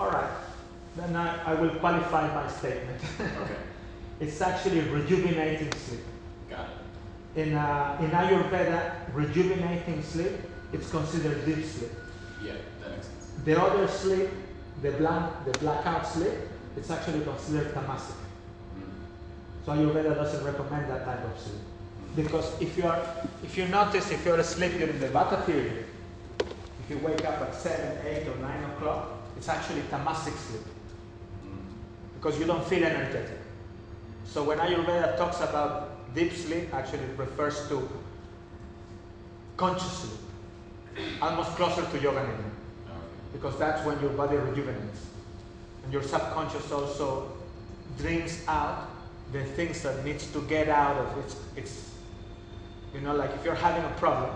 [SPEAKER 1] All right. Then I, I will qualify my statement.
[SPEAKER 5] Okay, <laughs>
[SPEAKER 1] it's actually rejuvenating sleep.
[SPEAKER 5] got it.
[SPEAKER 1] In, uh, in Ayurveda, rejuvenating sleep, it's considered deep sleep.
[SPEAKER 5] Yeah, that makes sense.
[SPEAKER 1] The other sleep, the blank, the blackout sleep, it's actually considered tamasic. So Ayurveda doesn't recommend that type of sleep. Because if you are, if you notice, if you're asleep during the Vata period, if you wake up at seven, eight, or nine o'clock, it's actually tamasic sleep
[SPEAKER 5] Mm.
[SPEAKER 1] because you don't feel energetic. So when Ayurveda talks about deep sleep, actually it refers to conscious sleep, almost closer to yoga nidra, because that's when your body rejuvenates, and your subconscious also dreams out the things that needs to get out of its, its you know, like if you're having a problem,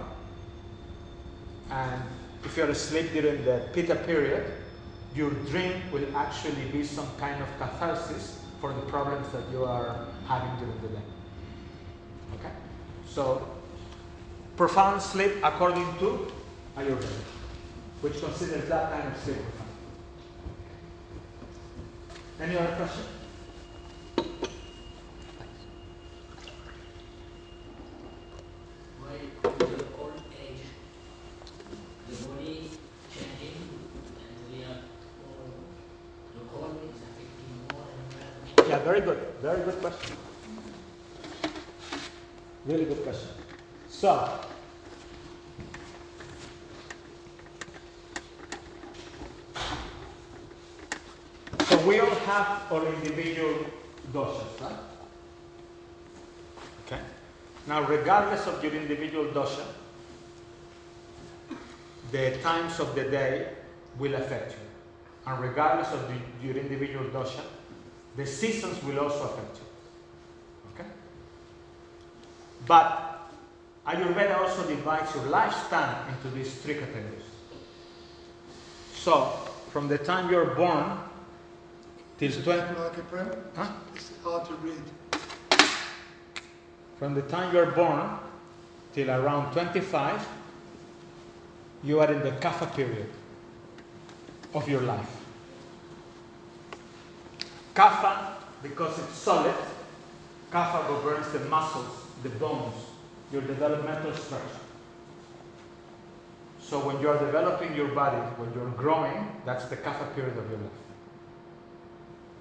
[SPEAKER 1] and if you're asleep during the pitta period, your dream will actually be some kind of catharsis for the problems that you are having during the day. Okay? So, profound sleep according to Ayurveda, which considers that kind of sleep profound. Any other question? Yeah, very good. Very good question. Really good question. So, so we all have our individual doshas, right? Now, regardless of your individual dosha, the times of the day will affect you. And regardless of the, your individual dosha, the seasons will also affect you. Okay? But Ayurveda also divides your lifespan into these three categories. So, from the time you're born till
[SPEAKER 3] Is
[SPEAKER 1] 20,
[SPEAKER 3] like?
[SPEAKER 1] Huh?
[SPEAKER 3] It's hard to read.
[SPEAKER 1] From the time you're born till around 25, you are in the kapha period of your life. Kapha, because it's solid, kapha governs the muscles, the bones, your developmental structure. So when you're developing your body, when you're growing, that's the kapha period of your life.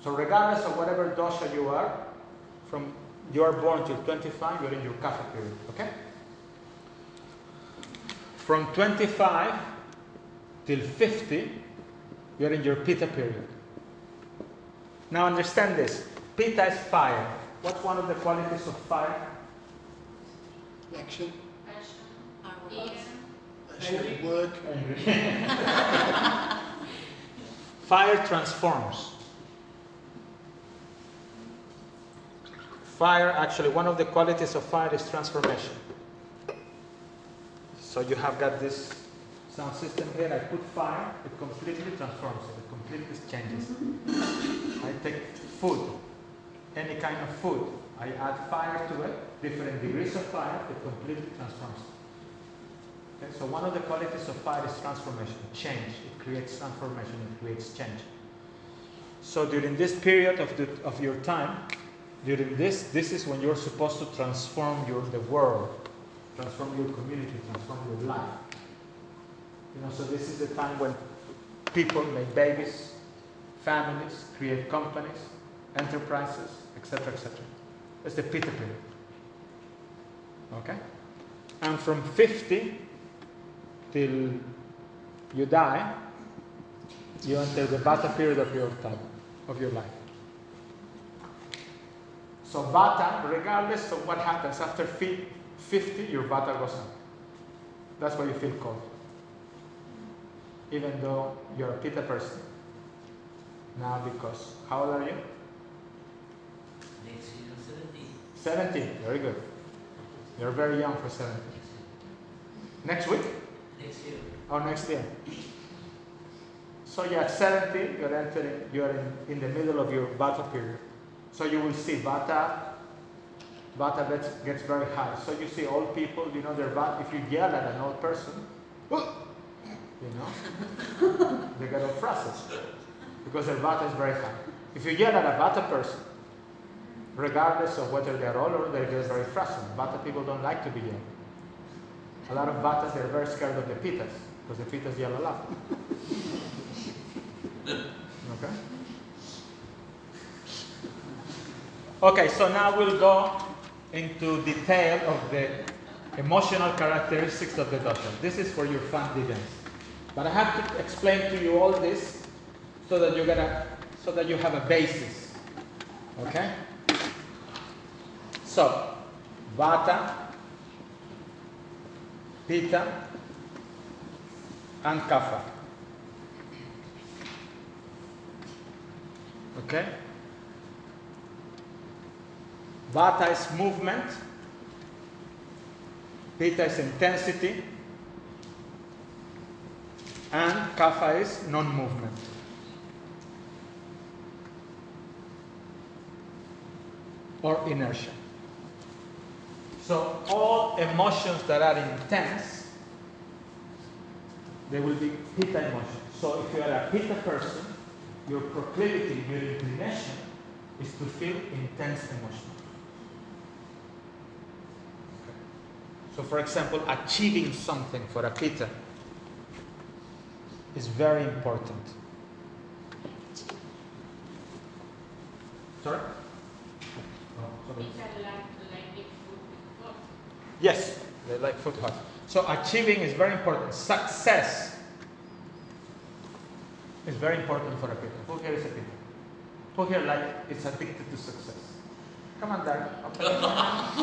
[SPEAKER 1] So regardless of whatever dosha you are, from you are born till 25, you're in your kapha period, okay? From 25 till 50, you're in your pitta period. Now understand this. Pitta is fire. What's one of the qualities of fire?
[SPEAKER 3] Action,
[SPEAKER 2] Harmony.
[SPEAKER 3] action, work. <laughs> <laughs>
[SPEAKER 1] Fire transforms. Fire, actually, one of the qualities of fire is transformation. So you have got this sound system here. I put fire, it completely transforms it, completely changes. I take food, any kind of food, I add fire to it, different degrees of fire, it completely transforms. Okay, so one of the qualities of fire is transformation, change. It creates transformation, it creates change. So during this period of, the, of your time, during this, this is when you're supposed to transform your, the world, transform your community, transform your life. You know, so this is the time when people make babies, families, create companies, enterprises, etc., etc. That's the Pitta period. Okay? And from 50 till you die, you enter the Vata period of your time, of your life. So Vata, regardless of what happens after 50, your Vata goes up. That's why you feel cold. Even though you're a Pitta person. Now because, how old are you?
[SPEAKER 8] Next year, seventy.
[SPEAKER 1] 17. Very good. You're very young for 17. Next week?
[SPEAKER 8] Next year.
[SPEAKER 1] Or next year? So you're at 70, you're entering, you're in, in the middle of your Vata period. So you will see Vata, Vata gets, gets very high. So you see old people, you know, their Vata, if you yell at an old person, you know, <laughs> they get all frazzled because their Vata is very high. If you yell at a Vata person, regardless of whether they're old or they get very frazzled, Vata people don't like to be yelled. A lot of Vatas, they're very scared of the Pittas because the Pittas yell a lot. <laughs> Okay? Okay, so now we'll go into detail of the emotional characteristics of the dosha. This is for your fun dividends. But I have to explain to you all this so that you get a, so that you have a basis. Okay? So, Vata, Pitta, and Kapha. Okay? Vata is movement, Pitta is intensity, and Kapha is non movement. Or inertia. So, all emotions that are intense, they will be Pitta emotions. So, if you are a Pitta person, your proclivity, your inclination is to feel intense emotion. So, for example, achieving something for a Pitta is very important. Sorry? Oh, sorry. Yes, they like foot hot. So achieving is very important. Success is very important for a Pitta. Who here is a Pitta? Who here like is addicted to success? Come on, Dark. Raise your hands.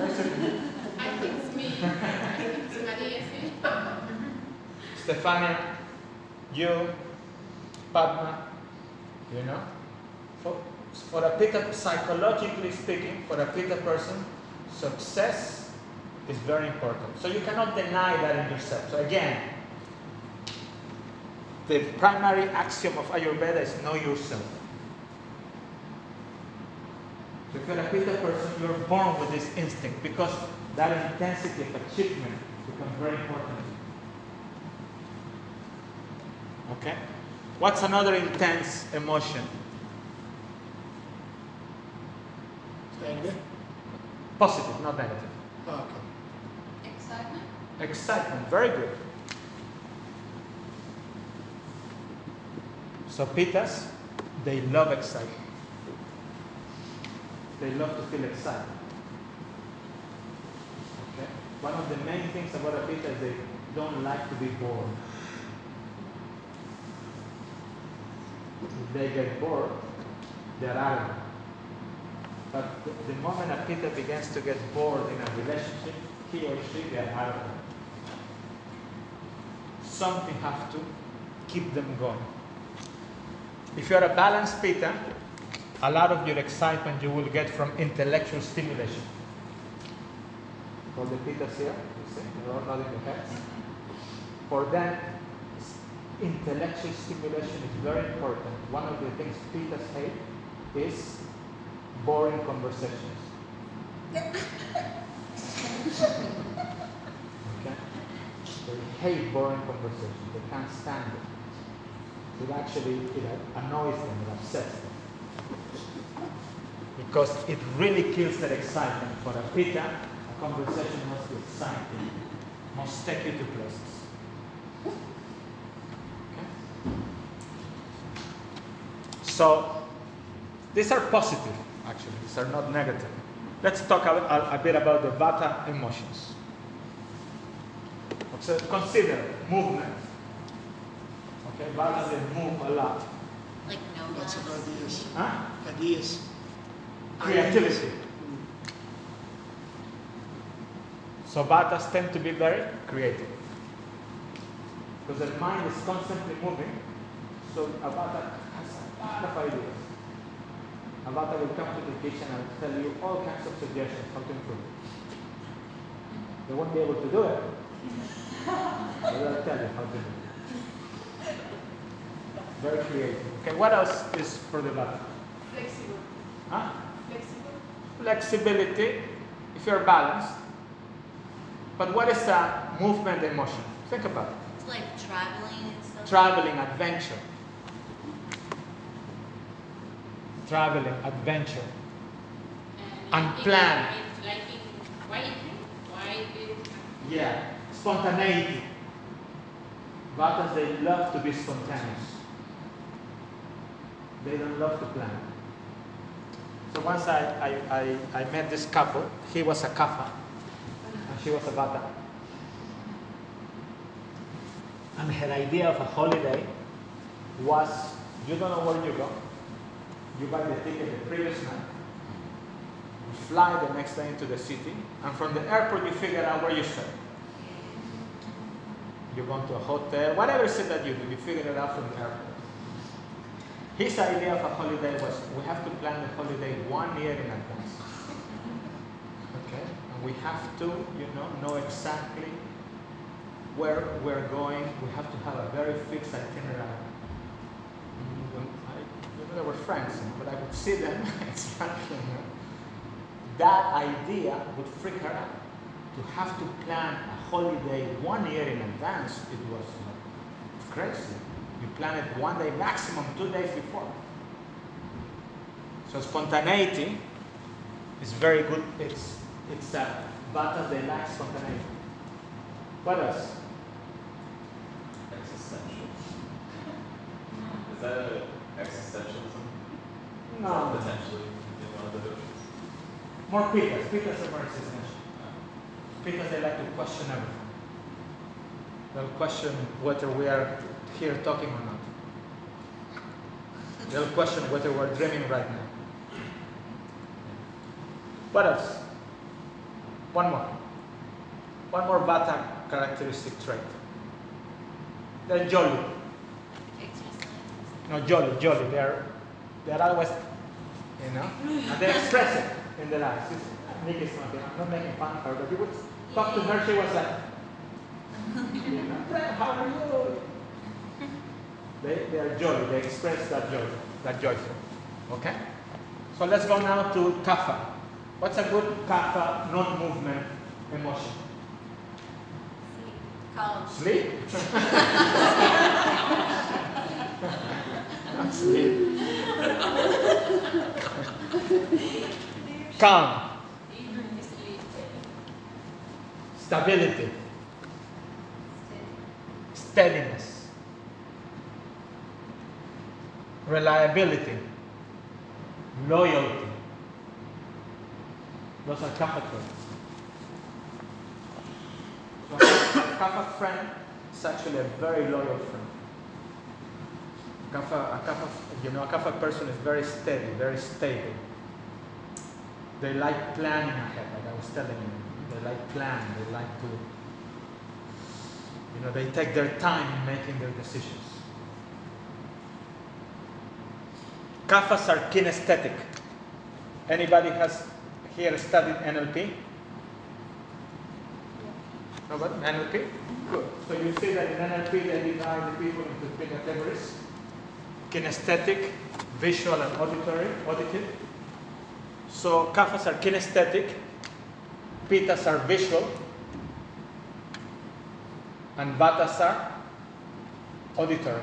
[SPEAKER 1] Raise your hands.
[SPEAKER 4] I think it's me. I think it's Maria. <laughs>
[SPEAKER 1] Stefania, you, Padma, you know? For, for a Pitta, psychologically speaking, for a Pitta person, success is very important. So you cannot deny that in yourself. So again, the primary axiom of Ayurveda is know yourself. So if you're a Pitta person, you're born with this instinct because that intensity of achievement becomes very important. Okay? What's another intense emotion?
[SPEAKER 3] Anger?
[SPEAKER 1] Positive, not negative.
[SPEAKER 3] Oh, okay.
[SPEAKER 4] Excitement.
[SPEAKER 1] Excitement, very good. So pittas, they love excitement. They love to feel excited. Okay? One of the main things about a pitta is they don't like to be bored. If they get bored, they're arrogant. But the, moment a pitta begins to get bored in a relationship, he or she are arrogant. Something has to keep them going. If you're a balanced pitta, a lot of your excitement you will get from intellectual stimulation. For the pittas here, you see, they're nodding their heads. For them, intellectual stimulation is very important. One of the things pittas hate is boring conversations. Okay? They hate boring conversations. They can't stand it. It actually it annoys them, it upsets them. Because it really kills that excitement. For a pitta, a conversation must be exciting, must take you to places. Okay? So, these are positive, actually. These are not negative. Let's talk a, a- a bit about the vata emotions. So consider movement. Okay, vata they move a lot.
[SPEAKER 2] Like no
[SPEAKER 3] Lots of
[SPEAKER 2] mask.
[SPEAKER 3] ideas.
[SPEAKER 1] Huh?
[SPEAKER 3] Ideas.
[SPEAKER 1] Creativity. So vatas tend to be very creative. Because their mind is constantly moving. So a vata has a lot of ideas. A vata will come to the kitchen and tell you all kinds of suggestions how to improve. They won't be able to do it. But they'll tell you how to do it. Very creative. Okay, what else is for the vata?
[SPEAKER 4] Flexible.
[SPEAKER 1] Huh? Flexibility if you're balanced. But what is a movement emotion? Think about it.
[SPEAKER 2] It's like traveling and stuff.
[SPEAKER 1] Traveling, adventure. Traveling, adventure. Unplanned.
[SPEAKER 9] Like in why why
[SPEAKER 1] Yeah. Spontaneity. Vatas, they love to be spontaneous. They don't love to plan. So once I, I, I, I met this couple, he was a kapha and she was a vata. And her idea of a holiday was you don't know where you go. You buy the ticket the previous night. You fly the next day into the city, and from the airport you figure out where you stay. You go to a hotel, whatever it is that you do, you figure it out from the airport. His idea of a holiday was we have to plan the holiday one year in advance. Okay? And we have to, you know, know exactly where we're going. We have to have a very fixed itinerary. When you know, they were friends, but I would see them. <laughs> You know, that idea would freak her out. To have to plan a holiday one year in advance, it was like crazy. You plan it one day, maximum two days before. So spontaneity is very good. It's it's a but they lack spontaneity. What else?
[SPEAKER 5] Existential. Is that a existentialism?
[SPEAKER 1] No.
[SPEAKER 5] Potentially in one of the doshas.
[SPEAKER 1] More pittas. Pittas are more existential. Pittas they like to question everything. They'll question whether we are here talking or not. They'll question whether we're dreaming right now. What else? One more. One more Vata characteristic trait. They're jolly. No, jolly, jolly. They're, they're always, you know, and they express it in their eyes. It's, Nick is not. I'm not making fun of her, but you would talk to her, she was like, <laughs> how are you? They, they are jolly. They express that joy, that joyful. Okay? So let's go now to kapha. What's a good kapha non-movement emotion?
[SPEAKER 2] Calm.
[SPEAKER 1] Sleep? Not <laughs> sleep. Calm. Stability. Steadiness. Reliability. Loyalty. Those are kapha traits. So a kapha friend is actually a very loyal friend. A kapha, you know, a kapha person is very steady, very stable. They like planning ahead, like I was telling you. They like plan. They like to, you know, they take their time in making their decisions. Kaphas are kinesthetic. Anybody has here studied NLP? Nobody? NLP? Good. So you see that in NLP they divide the people into three categories. Kinesthetic, visual and auditory, auditive. So kaphas are kinesthetic, pittas are visual, and vatas are auditory.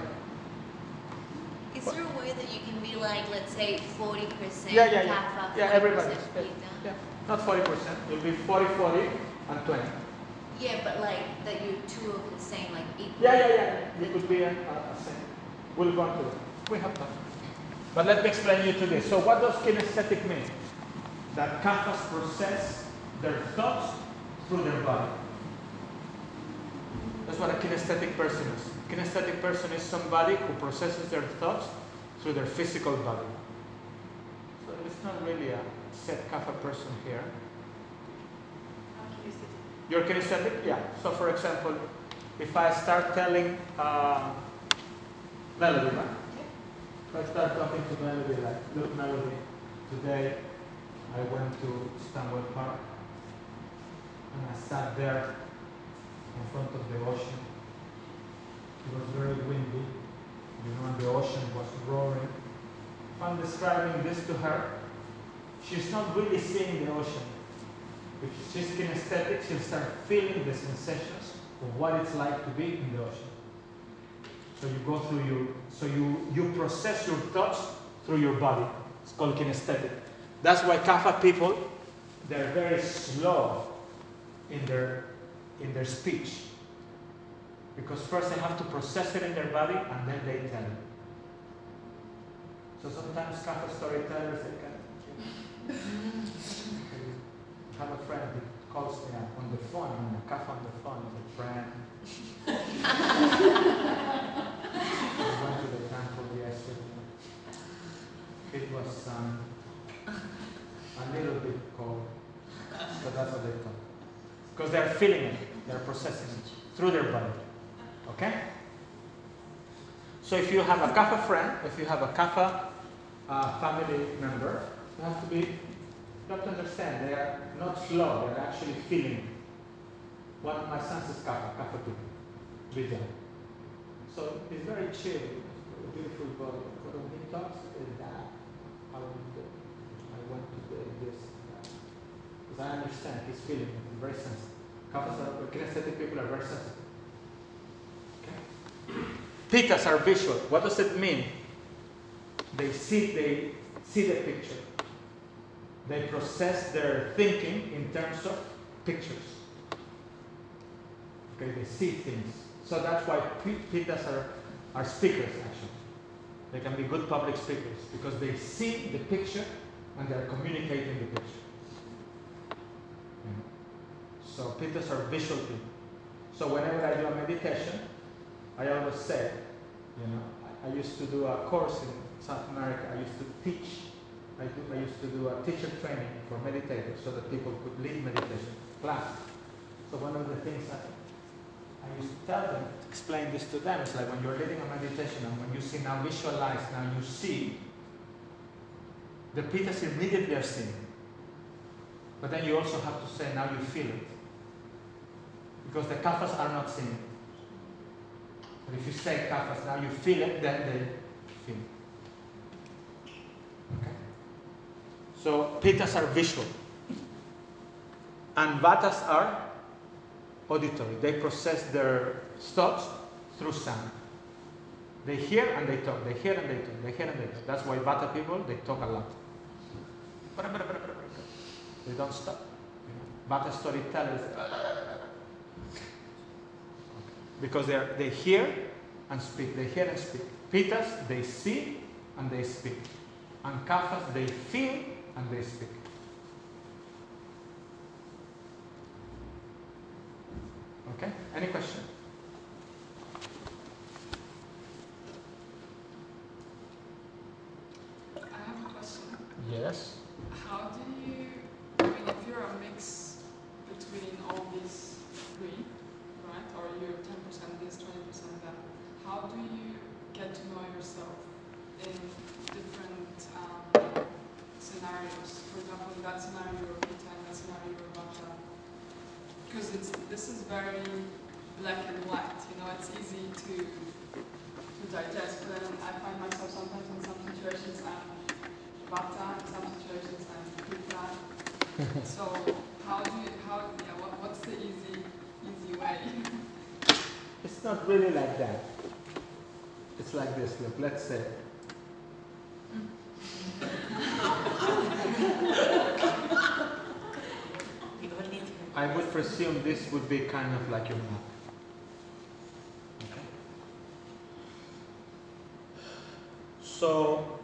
[SPEAKER 2] Is there a way that you can be like, let's say, 40%
[SPEAKER 1] Yeah, yeah, yeah.
[SPEAKER 2] kapha,
[SPEAKER 1] Yeah,
[SPEAKER 2] 40%
[SPEAKER 1] everybody. Yeah, yeah. Not 40%. it'll be 40, 40, and 20.
[SPEAKER 2] Yeah, but like that you're two of the same, like equal.
[SPEAKER 1] Yeah, yeah, yeah. It could be a, a, a same. We'll go on to it. We have time. But let me explain you to this. So what does kinesthetic mean? That kaphas process their thoughts through their body. That's what a kinesthetic person is. Kinesthetic person is somebody who processes their thoughts through their physical body. So it's not really a set kapha person here. You're kinesthetic? Yeah. So for example, if I start telling uh, Melody, right? If I start talking to Melody like, look Melody, today I went to Stanwell Park and I sat there in front of the ocean. It was very windy, you know, the ocean was roaring. If I'm describing this to her, she's not really seeing the ocean. If she's kinesthetic, she'll start feeling the sensations of what it's like to be in the ocean. So you go through your, so you, you process your thoughts through your body. It's called kinesthetic. That's why kapha people, they're very slow in their, in their speech. Because first they have to process it in their body and then they tell it. So sometimes kapha storytellers, they can, I have a friend who calls me up on the phone, and a cuff on the phone a friend. I went to the temple yesterday. It was um, a little bit cold, but that's what they talk. Because they're feeling it, they're processing it through their body. Okay? So if you have a kapha friend, if you have a kapha uh, family member, you have to be you have to understand, they are not slow, they're actually feeling. One of my sons is Kapha, Kapha 2, Vijay. So he's very chill, beautiful body. But when he talks, is that, I went to, I went to do this. Uh, because I understand, he's feeling very sensitive. Kaphas are, uh, kinesthetic people are very sensitive. Okay? Pittas are visual. What does it mean? They see, they see the picture they process their thinking in terms of pictures. Okay, they see things. So that's why pittas are, are speakers actually. They can be good public speakers because they see the picture and they're communicating the picture. Mm-hmm. So pittas are visual people. So whenever I do a meditation, I always said, you know, I, used to do a course in South America, I used to teach. I, do, I used to do a teacher training for meditators so that people could lead meditation class. So one of the things I, I used to tell them, explain this to them, is like when you're leading a meditation and when you see now visualize, now you see, the pittas immediately are seen. But then you also have to say, now you feel it. Because the kaphas are not seen. But if you say kaphas now you feel it, then they feel it. Okay? So pittas are visual. And vatas are auditory. They process their thoughts through sound. They hear and they talk. They hear and they talk. They hear and they talk. That's why Vata people they talk a lot. They don't stop. Vata storytellers because they are, they hear and speak. They hear and speak. Pittas they see and they speak. And kaphas they feel and they speak. Okay? Any question?
[SPEAKER 7] I have a question.
[SPEAKER 1] Yes.
[SPEAKER 7] How do you, I mean, if you're a mix between all these three, right, or you're 10% this, 20% that, how do you get to know yourself in different um, scenarios? For example, in that scenario you're Pitta, in that scenario you're Vata. Because it's this is very black and white, you know, it's easy to to digest, but then I find myself sometimes in some situations I'm Vata, in some situations I'm Pitta. so how do you, how, yeah, what, what's the easy, easy way?
[SPEAKER 1] It's not really like that. It's like this. Look, let's say. I presume this would be kind of like your map. Okay. So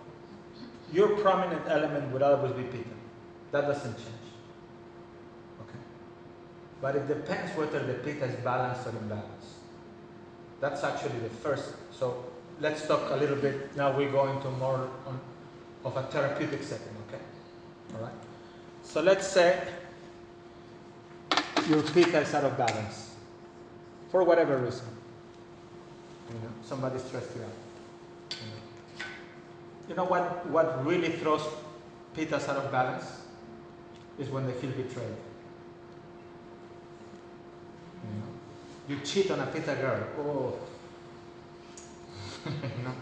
[SPEAKER 1] your prominent element would always be Pitta. That doesn't change. Okay. But it depends whether the Pitta is balanced or imbalanced. That's actually the first. So let's talk a little bit. Now we go into more on, of a therapeutic setting. Okay. All right. So let's say your pitta is out of balance for whatever reason. You know, somebody stressed you out. You know, you know what, what really throws pittas out of balance is when they feel betrayed. You, know, you cheat on a pitta girl. Oh, <laughs> you know,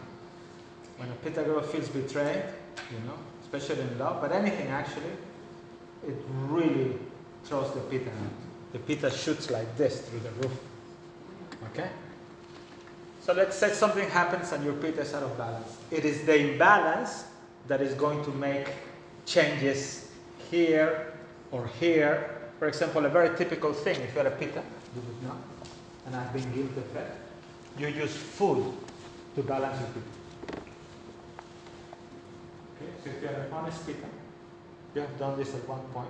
[SPEAKER 1] when a pitta girl feels betrayed, you know, especially in love, but anything actually, it really throws the pitta out the pitta shoots like this through the roof. Okay? So let's say something happens and your pitta is out of balance. It is the imbalance that is going to make changes here or here. For example, a very typical thing, if you're a pitta, you would know, and I've been guilty of it, you use food to balance your pitta. Okay, so if you're an honest pitta, you have done this at one point,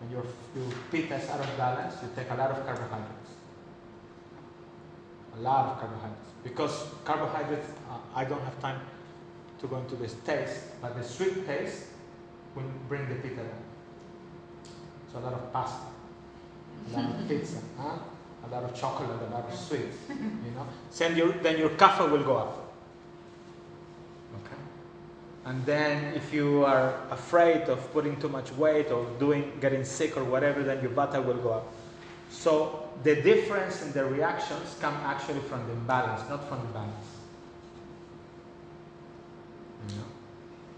[SPEAKER 1] when your, your pitta is out of balance, you take a lot of carbohydrates. A lot of carbohydrates. Because carbohydrates, uh, I don't have time to go into this taste, but the sweet taste will bring the pitta down. So a lot of pasta, a lot of <laughs> pizza, huh? a lot of chocolate, a lot of sweets, you know. Then your, then your kapha will go up. And then if you are afraid of putting too much weight or doing getting sick or whatever, then your vata will go up. So the difference in the reactions come actually from the imbalance, not from the balance.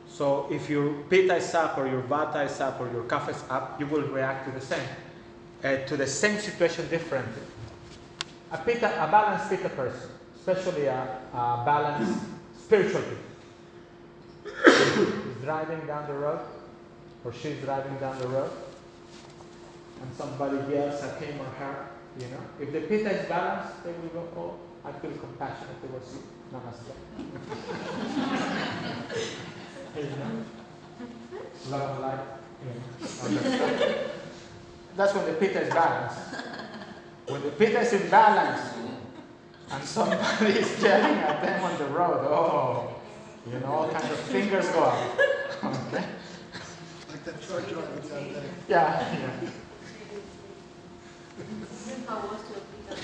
[SPEAKER 1] So if your pitta is up or your vata is up or your kapha is up, you will react to the same, uh, to the same situation differently. A pitta, a balanced pitta person, especially a, a balanced spiritual pitta, is driving down the road, or she's driving down the road, and somebody yells at him or her, you know, if the pitta is balanced, they will go, oh, I feel compassionate towards you. Namaste. <laughs> Love life. You That's when the pitta is balanced. When the pitta is in balance, and somebody is yelling at them on the road, oh, You know, all kinds of fingers go up. okay?
[SPEAKER 3] Like that truck driver the other day.
[SPEAKER 1] Yeah, yeah.
[SPEAKER 2] How was your Pitta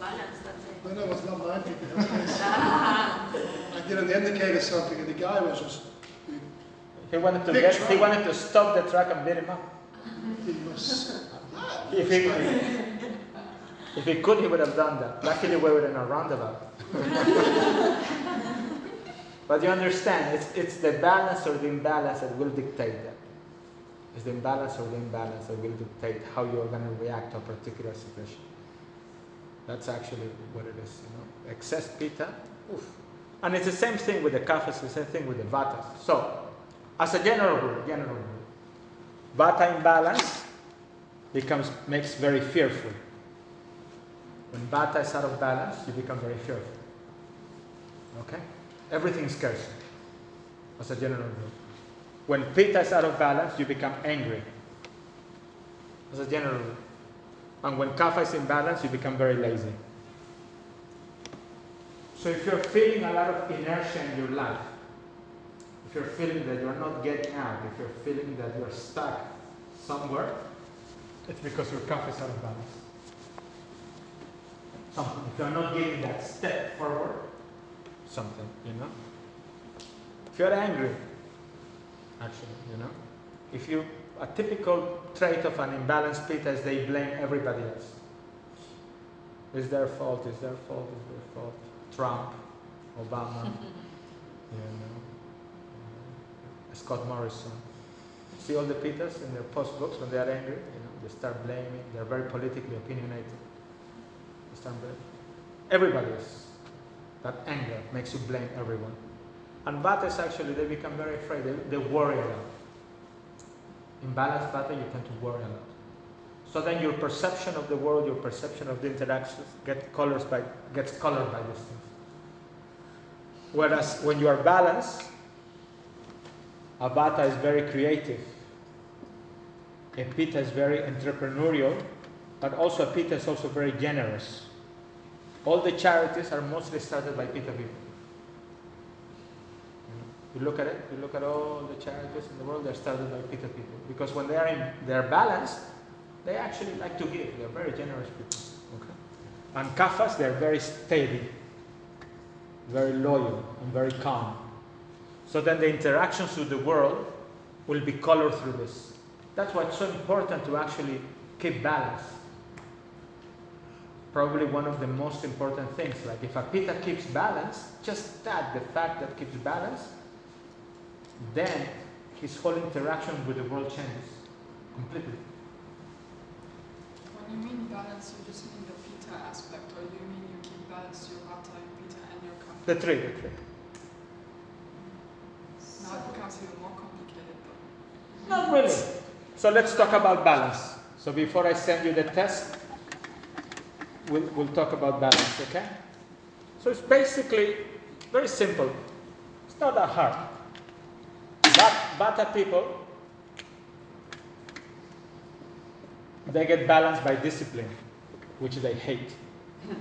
[SPEAKER 2] balance that day?
[SPEAKER 3] No, no, it's not Pitta. It. I did an indicator something, and the guy was just,
[SPEAKER 1] He wanted to
[SPEAKER 3] Big
[SPEAKER 1] get,
[SPEAKER 3] truck.
[SPEAKER 1] he wanted to stop the truck and beat him up.
[SPEAKER 3] he was,
[SPEAKER 1] If he, if he could, he would have done that. Luckily, we were in a roundabout. <laughs> but you understand, it's, it's the balance or the imbalance that will dictate that. It's the imbalance or the imbalance that will dictate how you are going to react to a particular situation. That's actually what it is, you know. Excess pitta, oof. And it's the same thing with the kaphas, the same thing with the vatas. So, as a general rule, general rule, vata imbalance becomes makes very fearful. When vata is out of balance, you become very fearful. Okay? Everything scares you. As a general rule. When pitta is out of balance, you become angry. As a general rule. And when kapha is in balance, you become very lazy. So if you're feeling a lot of inertia in your life, if you're feeling that you're not getting out, if you're feeling that you're stuck somewhere, it's because your kapha is out of balance. Something. If you're not getting that step forward, something, you know. If you're angry, actually, you know. If you a typical trait of an imbalanced pitta is they blame everybody else. It's their fault, it's their fault, it's their fault. Trump, Obama, <laughs> you know, Scott Morrison. See all the pittas in their post books when they are angry, you know, they start blaming, they're very politically opinionated. They start blaming. Everybody is. That anger makes you blame everyone. And Vatas actually, they become very afraid, they, they worry a lot. In balanced Vata, you tend to worry a lot. So then your perception of the world, your perception of the interactions get colors by, gets colored by these things. Whereas when you are balanced, a Vata is very creative. A Pitta is very entrepreneurial, but also a Pitta is also very generous. All the charities are mostly started by Pitta people. You look at it, you look at all the charities in the world, they're started by Pitta people. Because when they are in their balance, they actually like to give. They're very generous people. Okay? And Kaphas, they're very steady, very loyal, and very calm. So then the interactions with the world will be colored through this. That's why it's so important to actually keep balance. Probably one of the most important things. Like if a Pitta keeps balance, just that, the fact that keeps balance, then his whole interaction with the world changes completely.
[SPEAKER 7] When you mean balance, you just mean the Pitta aspect, or you mean you keep balance your Vata, your Pitta, and your Kapha?
[SPEAKER 1] The three, the three.
[SPEAKER 7] Now it becomes even more complicated though.
[SPEAKER 1] Not really. So let's talk about balance. So before I send you the test, we'll, we'll talk about balance, okay? So it's basically very simple. It's not that hard. But Vata people, they get balanced by discipline, which they hate. <laughs>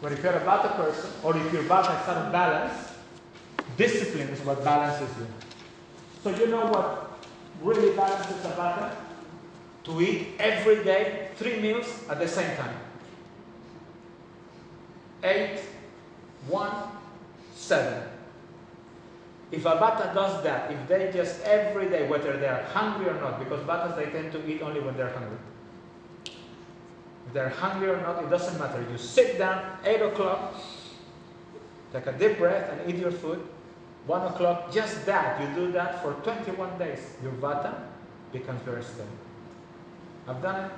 [SPEAKER 1] But if you're a Vata person, or if your Vata is out of balance, discipline is what balances you. So you know what really balances a Vata? To eat every day three meals at the same time. Eight, one, seven. If a Vata does that, if they just every day, whether they are hungry or not, because Vatas they tend to eat only when they're hungry. If they're hungry or not, it doesn't matter. You sit down, 8 o'clock, take a deep breath and eat your food. 1 o'clock, just that. You do that for 21 days. Your Vata becomes very stable. I've done it,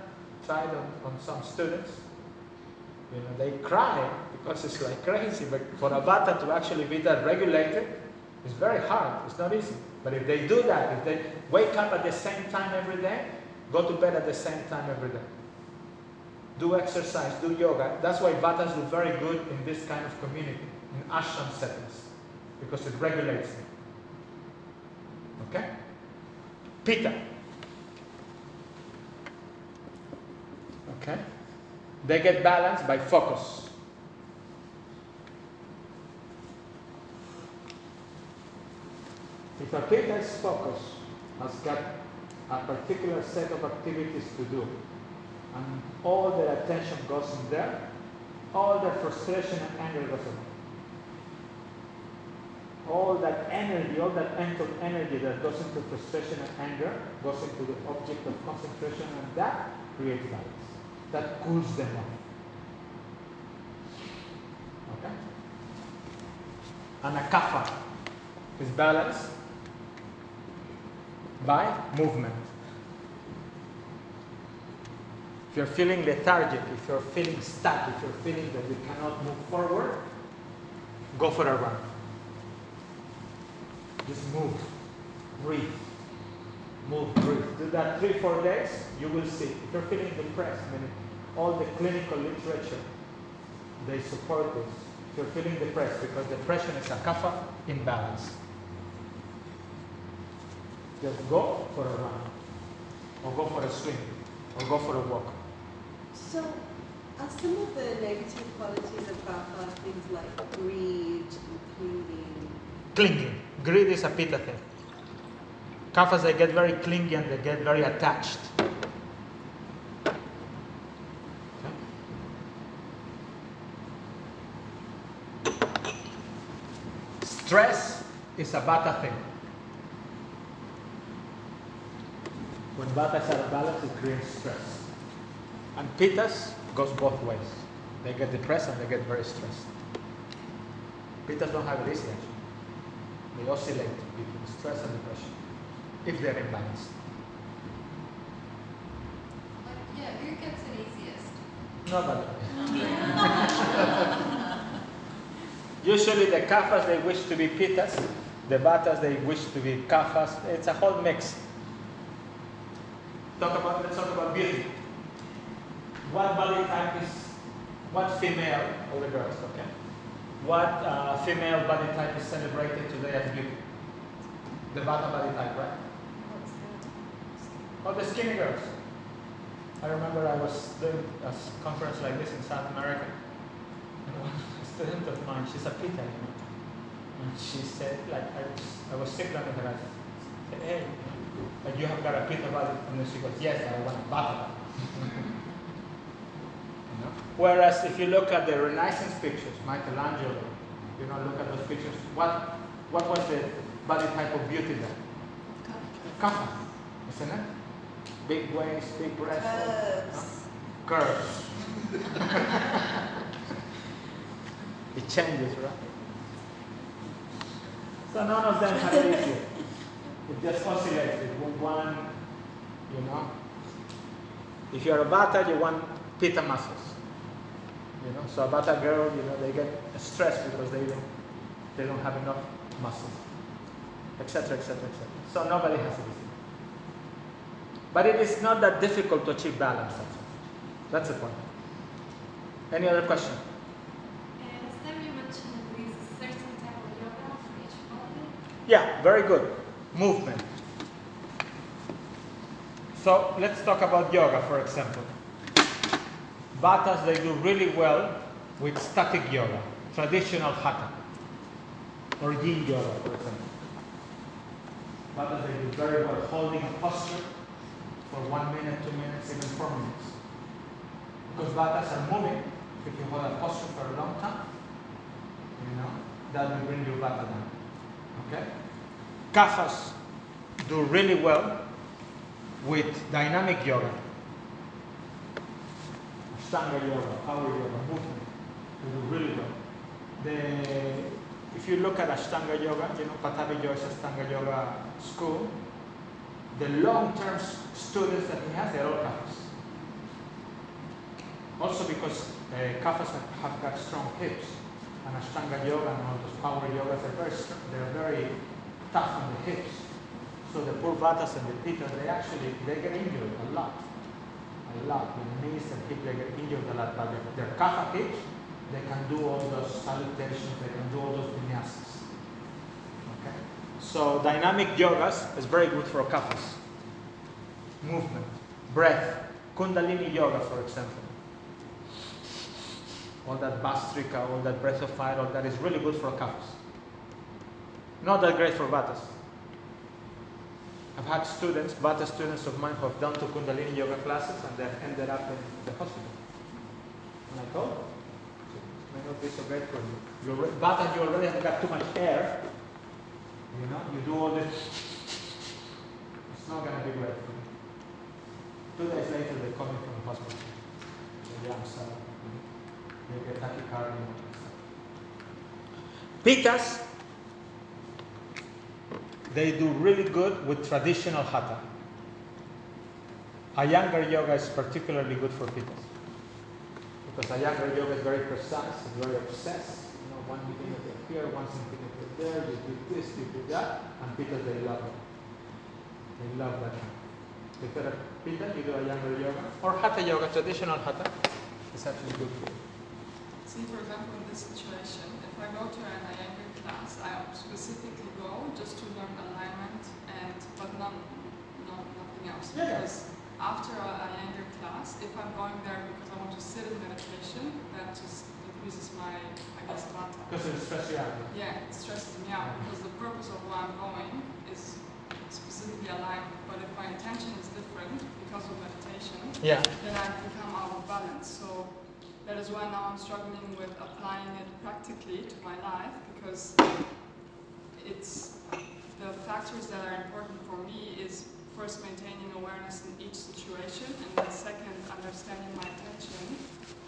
[SPEAKER 1] tried on, on some students. You know, they cry because it's like crazy, but for a Vata to actually be that regulated, it's very hard. It's not easy. But if they do that, if they wake up at the same time every day, go to bed at the same time every day, do exercise, do yoga. That's why Vatas do very good in this kind of community, in ashram settings, because it regulates them. Okay? Pitta. Okay? They get balanced by focus. If a kid has focus, has got a particular set of activities to do, and all their attention goes in there, all their frustration and anger goes away. All that energy, all that mental energy that goes into frustration and anger goes into the object of concentration and that creates balance. That cools them off. Okay? And a kapha is balanced by movement. If you're feeling lethargic, if you're feeling stuck, if you're feeling that you cannot move forward, go for a run. Just move, breathe, move, breathe. Do that three, four days, you will see. If you're feeling depressed, I all the clinical literature, they support this. If you're feeling depressed, because depression is a kapha imbalance. Just go for a run, or go for a swim, or go for a walk.
[SPEAKER 6] So, are some of the negative qualities of kapha things like greed and clinging?
[SPEAKER 1] Clinging. Greed is a pitta thing. Kaphas, they get very clingy and they get very attached. Okay? Stress is a vata thing. When vata is out of balance, it creates stress. And pittas goes both ways. They get depressed and they get very stressed. Pittas don't have it easy actually. They oscillate between stress and depression if they're imbalanced.
[SPEAKER 4] Yeah, who gets it easiest?
[SPEAKER 1] Nobody. <laughs> <laughs> Usually the kaphas they wish to be pittas, the vatas they wish to be kaphas. It's a whole mix. Talk about let's talk about beauty. What body type is what female all the girls, okay? What uh, female body type is celebrated today as beauty? The vata body type, right? All the skinny girls. I remember I was doing a conference like this in South America, and one <laughs> student of mine, she's a pitta, you know, she said, like, I was, I was sitting with her, I said, hey, like you have got a pitta it. and then she goes, yes, I want a <laughs> body. You know? Whereas if you look at the Renaissance pictures, Michelangelo, you know, look at those pictures, what, what was the body type of beauty then? Kapha, isn't it? Big waist, big breasts.
[SPEAKER 6] Curves.
[SPEAKER 1] Curves. <laughs> it changes, right? So none of them have it easy. It just oscillates. It will one, you know. If you're a vata, you want pitta muscles. You know, so a vata girl, you know, they get stressed because they don't, they don't have enough muscles, etc., etc., etc. So nobody has it easy. But it is not that difficult to achieve balance. That's, that's the point. Any other question?
[SPEAKER 10] Last time you mentioned there is a certain type of yoga for each body.
[SPEAKER 1] Yeah, very good. Movement. So let's talk about yoga, for example. Vatas, they do really well with static yoga, traditional hatha, or yin yoga, for example. Vatas, they do very well holding a posture for one minute, two minutes, even four minutes. Because vatas are moving, if you hold a posture for a long time, you know, that will bring your vata down. Okay? Kaphas do really well with dynamic yoga. Ashtanga yoga, power yoga, movement. They do really well. The, if you look at Ashtanga yoga, you know, Pattabhi Jois Ashtanga yoga school, the long-term students that he has, they're all Kaphas. Also because uh, Kaphas have, have got strong hips, and Ashtanga yoga and all those power yogas they're very, they're very tough on the hips. So the poor Vatas and the Pitta, they actually, they get injured a lot. A lot. The knees and hips, they get injured a lot. But their, their Kapha hips, they can do all those salutations, they can do all those vinyasas. Okay? So dynamic yogas is very good for Kaphas. Movement, breath, Kundalini yoga, for example. All that Bhastrika, all that breath of fire, all that is really good for Kaphas. Not that great for Vatas. I've had students, Vata students of mine who have done to Kundalini yoga classes and they've ended up in the hospital. And I told them, it may not be so great for you. You're, Vata, you already have got too much air. You know, you do all this. It's not going to be great for you. Two days later, they call me from the hospital. Yeah, I'm sorry. You get tachycardia and all that stuff. Pittas, they do really good with traditional hatha. Iyengar yoga is particularly good for pittas. Because Iyengar yoga is very precise, it's very obsessed. You know, one centimeter here, one centimeter there, you do this, you do that, and pittas they love it. They love that. If you're a pitta, you do Iyengar yoga, or hatha yoga, traditional hatha, it's actually good for you.
[SPEAKER 7] See, for example, in this situation, if I go to an Iyengar class, I specifically go just to learn alignment and but not, not nothing else.
[SPEAKER 1] Yeah, yeah.
[SPEAKER 7] Because after an Iyengar class, if I'm going there because I want to sit in meditation, that just increases my, I guess, vata.
[SPEAKER 1] Because it'll stress you out.
[SPEAKER 7] Yeah, it stresses me out mm-hmm. because the purpose of why I'm going is specifically alignment. But if my intention is different because of meditation,
[SPEAKER 1] Yeah.
[SPEAKER 7] then I become out of balance. So that is why now I'm struggling with applying it practically to my life because it's the factors that are important for me is first maintaining awareness in each situation and then second understanding my intention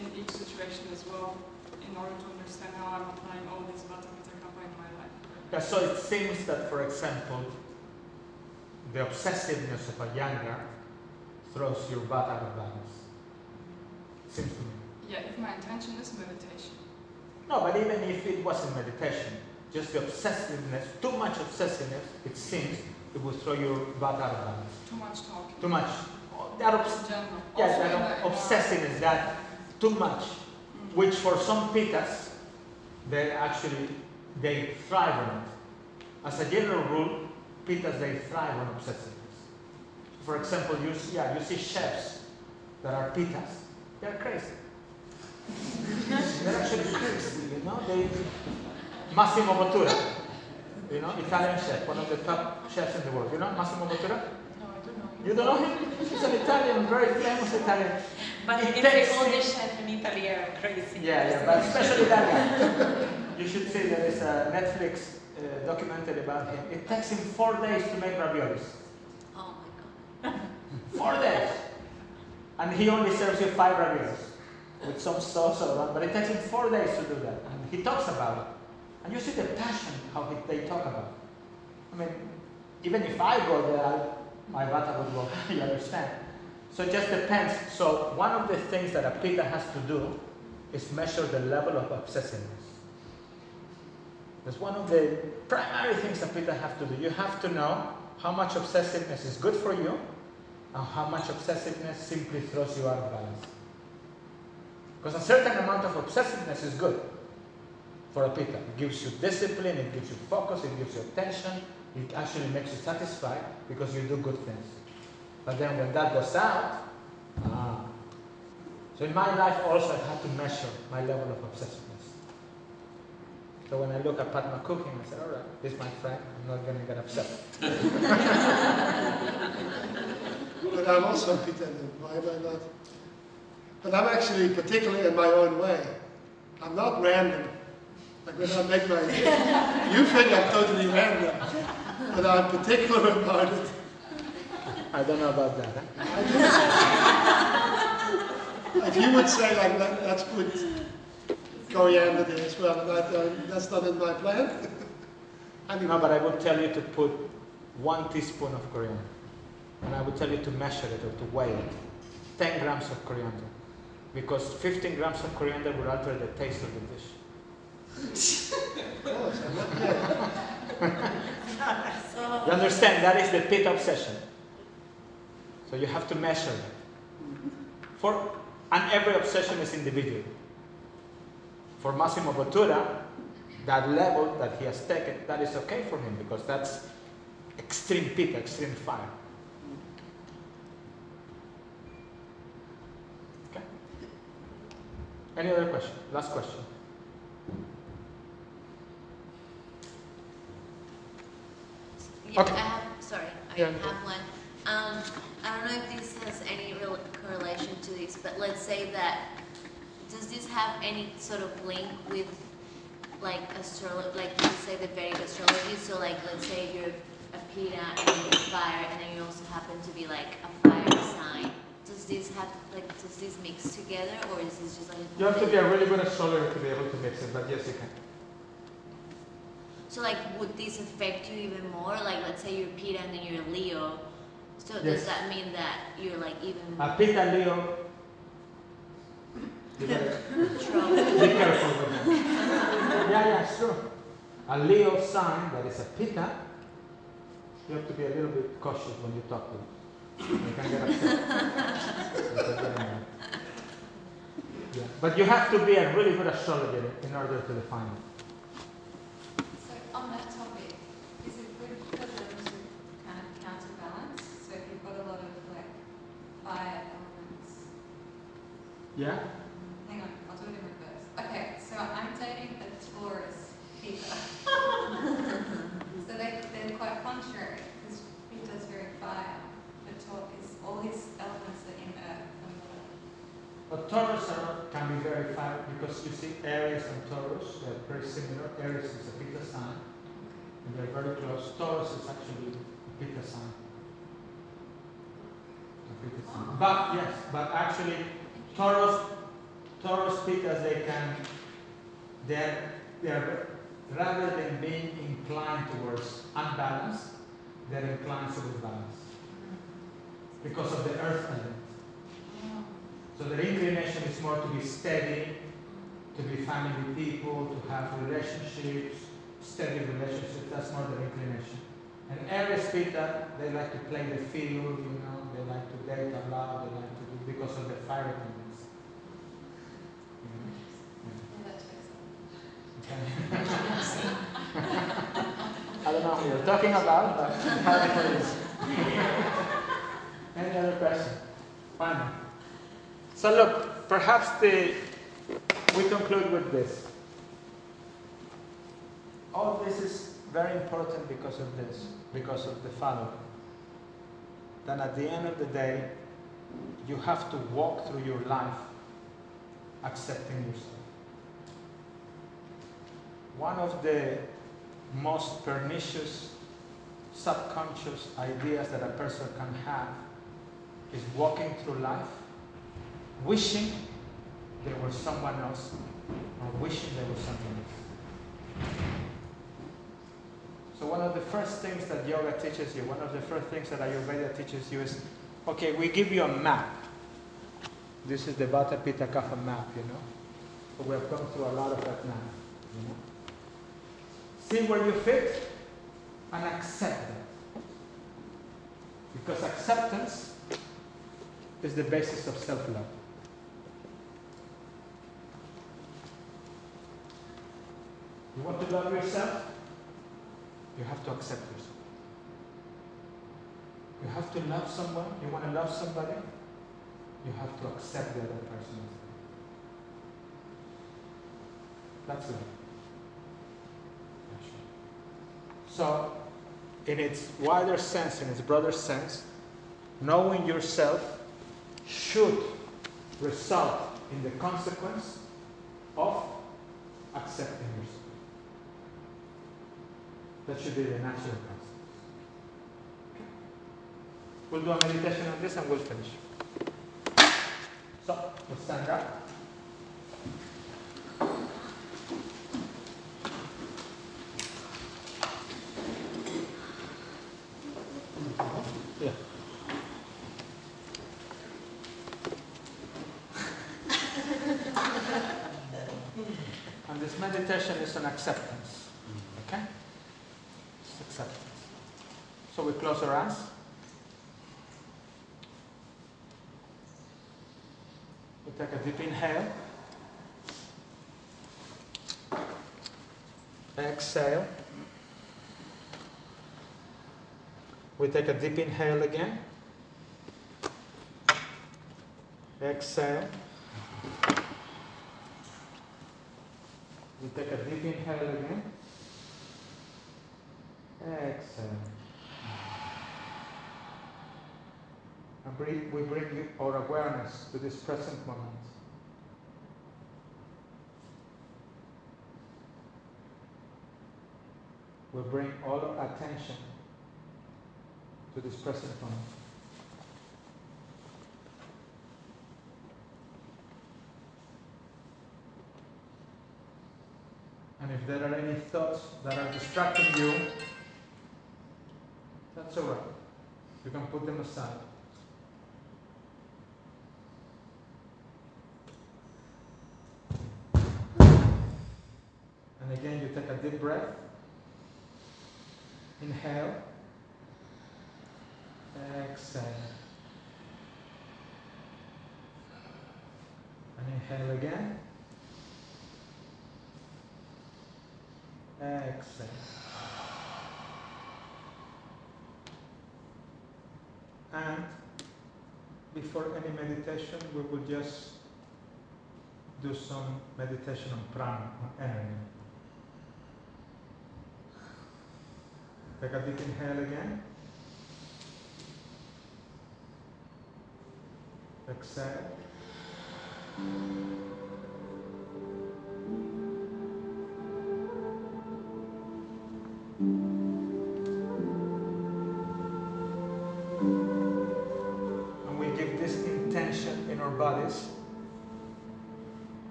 [SPEAKER 7] in each situation as well in order to understand how I'm applying all these vata pitta kapha in my life.
[SPEAKER 1] Yeah, so it seems that, for example, the obsessiveness of Iyengar throws your of balance. Seems to me.
[SPEAKER 7] Yeah, if my intention is meditation.
[SPEAKER 1] No, but even if it wasn't meditation, just the obsessiveness, too much obsessiveness, it seems it will throw your butt out of balance.
[SPEAKER 7] Too much talking.
[SPEAKER 1] Too much. That obs-
[SPEAKER 7] in general.
[SPEAKER 1] yeah,
[SPEAKER 7] Also
[SPEAKER 1] that
[SPEAKER 7] in the- in
[SPEAKER 1] obsessiveness, that too much,
[SPEAKER 7] Mm.
[SPEAKER 1] which for some pittas, they actually they thrive on it. As a general rule, pittas they thrive on obsessiveness. For example, you see, yeah, you see chefs that are pittas, they're crazy. They're actually crazy, you know. They Massimo Bottura, you know, Italian chef, one of the top chefs in the world. You know Massimo Bottura?
[SPEAKER 9] No, I don't know.
[SPEAKER 1] You don't know him? He's an Italian, very famous Italian.
[SPEAKER 9] But
[SPEAKER 1] It takes-
[SPEAKER 9] all the chefs in Italy are crazy.
[SPEAKER 1] Yeah, yeah, but especially that guy. You should see there is a Netflix uh, documentary about him. It takes him four days to make raviolis.
[SPEAKER 2] Oh my god.
[SPEAKER 1] Four days. And he only serves you five raviolis with some sauce around, but it takes him four days to do that. And he talks about it. And you see the passion how he, they talk about it. I mean, even if I go there, my vata would go, <laughs> you understand? So it just depends. So one of the things that a pitta has to do is measure the level of obsessiveness. That's one of the primary things a pitta have to do. You have to know how much obsessiveness is good for you and how much obsessiveness simply throws you out of balance. Because a certain amount of obsessiveness is good for a pitta. It gives you discipline, it gives you focus, it gives you attention, it actually makes you satisfied because you do good things. But then when that goes out, ah. So in my life also I had to measure my level of obsessiveness. So when I look at Padma cooking, I said, all right, this is my friend, I'm not going to get upset. <laughs>
[SPEAKER 3] But I'm also Pitta, why am I not? But I'm actually particular in my own way. I'm not random. Like when I make my, <laughs> you think I'm totally random, but I'm particular about it.
[SPEAKER 1] I don't know about that. Huh?
[SPEAKER 3] If you would say like, Let, let's put coriander there as well, and I, uh, that's not in my plan. <laughs> anyway,
[SPEAKER 1] No, but I would tell you to put one teaspoon of coriander. And I would tell you to measure it or to weigh it. 10 grams of coriander. Because 15 grams of coriander would alter the taste of the dish.
[SPEAKER 3] of course, I'm not, yeah. <laughs>
[SPEAKER 1] You understand? That is the pit obsession. So you have to measure it. For, and every obsession is individual. For Massimo Bottura, that level that he has taken, that is okay for him because that's extreme pit, extreme fire. Okay. Any other question? Last question.
[SPEAKER 2] yeah,
[SPEAKER 1] Okay.
[SPEAKER 2] I have sorry, I
[SPEAKER 1] Yeah.
[SPEAKER 2] have one. Um, I don't know if this has any real correlation to this, but let's say that does this have any sort of link with like astrology, like you say the Vedic astrology? So like let's say you're a Pitta and you're a fire, and then you also happen to be like a fire sign. Does this have like mix together, or is this just like
[SPEAKER 1] You have to be a really good astrologer to be able to mix it, but yes, you can.
[SPEAKER 2] So like, would this affect you even more? Like, let's say you're Pitta and then you're Leo. So
[SPEAKER 1] Yes.
[SPEAKER 2] does that mean that you're like even
[SPEAKER 1] A Pitta Leo. <laughs> You better
[SPEAKER 2] trouble?
[SPEAKER 1] be careful with that. yeah, yeah, sure. A Leo sign that is a Pitta, you have to be a little bit cautious when you talk to them. They can get upset. Because they're mad. yeah. But you have to be a really good astrologer in order to define it.
[SPEAKER 10] So on that topic, is it good for those who kind of counterbalance? So if you've got a lot of like fire elements.
[SPEAKER 1] Yeah?
[SPEAKER 10] Hang on, I'll do it in reverse. Okay, so I'm dating a Taurus Pitta. <laughs> so they, they're quite contrary because Pitta's very fire, Taur is all his elements in and water.
[SPEAKER 1] But Taurus are, can be very fire because you see Aries and Taurus, they're very similar. Aries is a Pitta sign, and they're very close. Taurus is actually a Pitta sign. A sign. But yes, but actually, Taurus, Taurus Pittas, they can, they're, they're rather than being inclined towards unbalance, they're inclined towards balance because of the earth element. So the inclination is more to be steady, to be family people, to have relationships, steady relationships. That's more the inclination. And Aries Pitta, they like to play the field, you know, they like to date a lot, they like to do because of the fire tendency. You know?
[SPEAKER 10] Yeah, that checks out.
[SPEAKER 1] Okay. I don't know who you're talking about, but how it is. Any other question? Final. So look, perhaps the we conclude with this. All this is very important because of this, because of the following. Then at the end of the day, you have to walk through your life accepting yourself. One of the most pernicious subconscious ideas that a person can have is walking through life wishing there was someone else or wishing there was something else. So one of the first things that yoga teaches you, one of the first things that Ayurveda teaches you is, okay, we give you a map. This is the Vata Pitta Kapha map, you know. So we have gone through a lot of that now, you know. See where you fit and accept that. Because acceptance is the basis of self-love. You want to love yourself? You have to accept yourself. You have to love someone. You want to love somebody? You have to accept the other person. That's love. So, in its wider sense, in its broader sense, knowing yourself should result in the consequence of accepting yourself. That should be the natural consequence. Okay. We'll do a meditation on this and we'll finish. So, we'll stand up. Yeah. and this meditation is an acceptance. Okay? It's acceptance. So we close our eyes. We take a deep inhale. Exhale. We take a deep inhale again. Exhale we take a deep inhale again. Exhale. And breathe, we bring our awareness to this present moment. We bring all our attention to this present moment. And if there are any thoughts that are distracting you, that's all right. You can put them aside. And again, you take a deep breath. Inhale. Exhale. And inhale again. Exhale. And before any meditation, we will just do some meditation on prana, on energy. Take a deep inhale again. Exhale.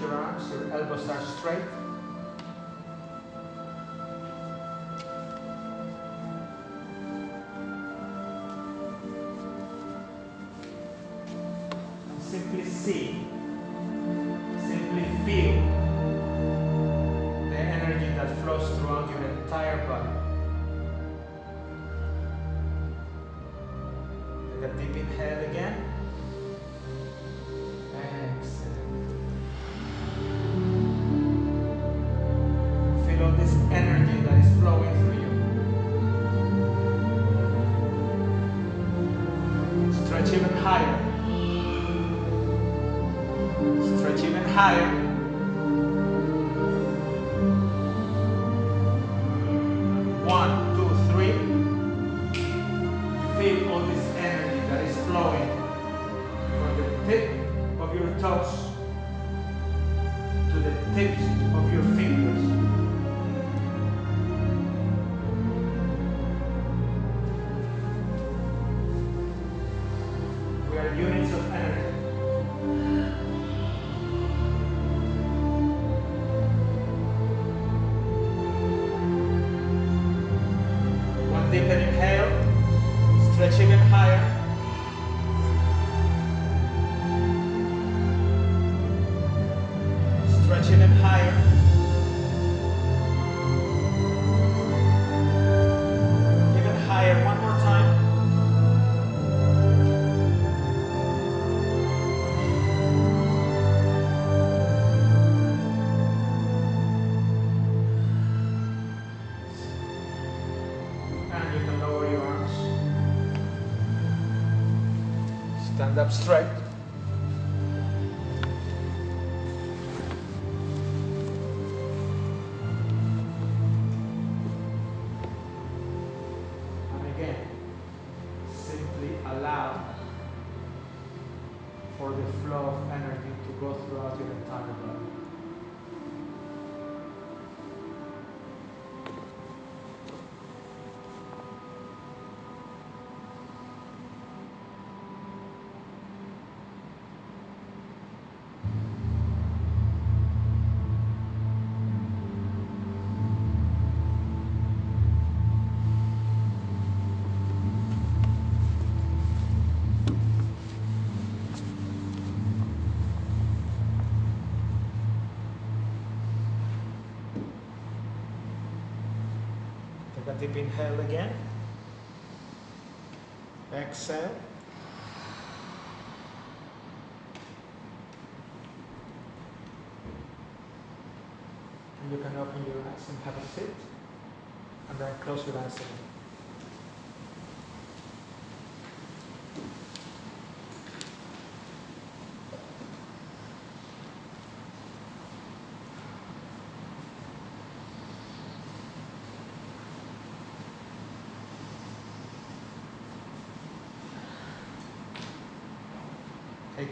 [SPEAKER 1] Your arms, your elbows are straight. Stand up deep inhale again. Exhale. And you can open your eyes and have a seat. And then close your eyes again.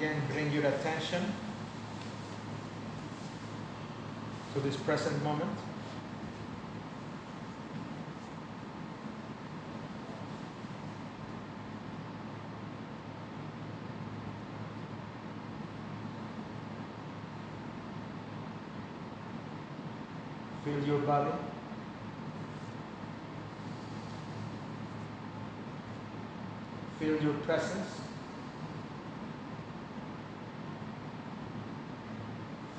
[SPEAKER 1] Again, bring your attention to this present moment. Feel your body. Feel your presence.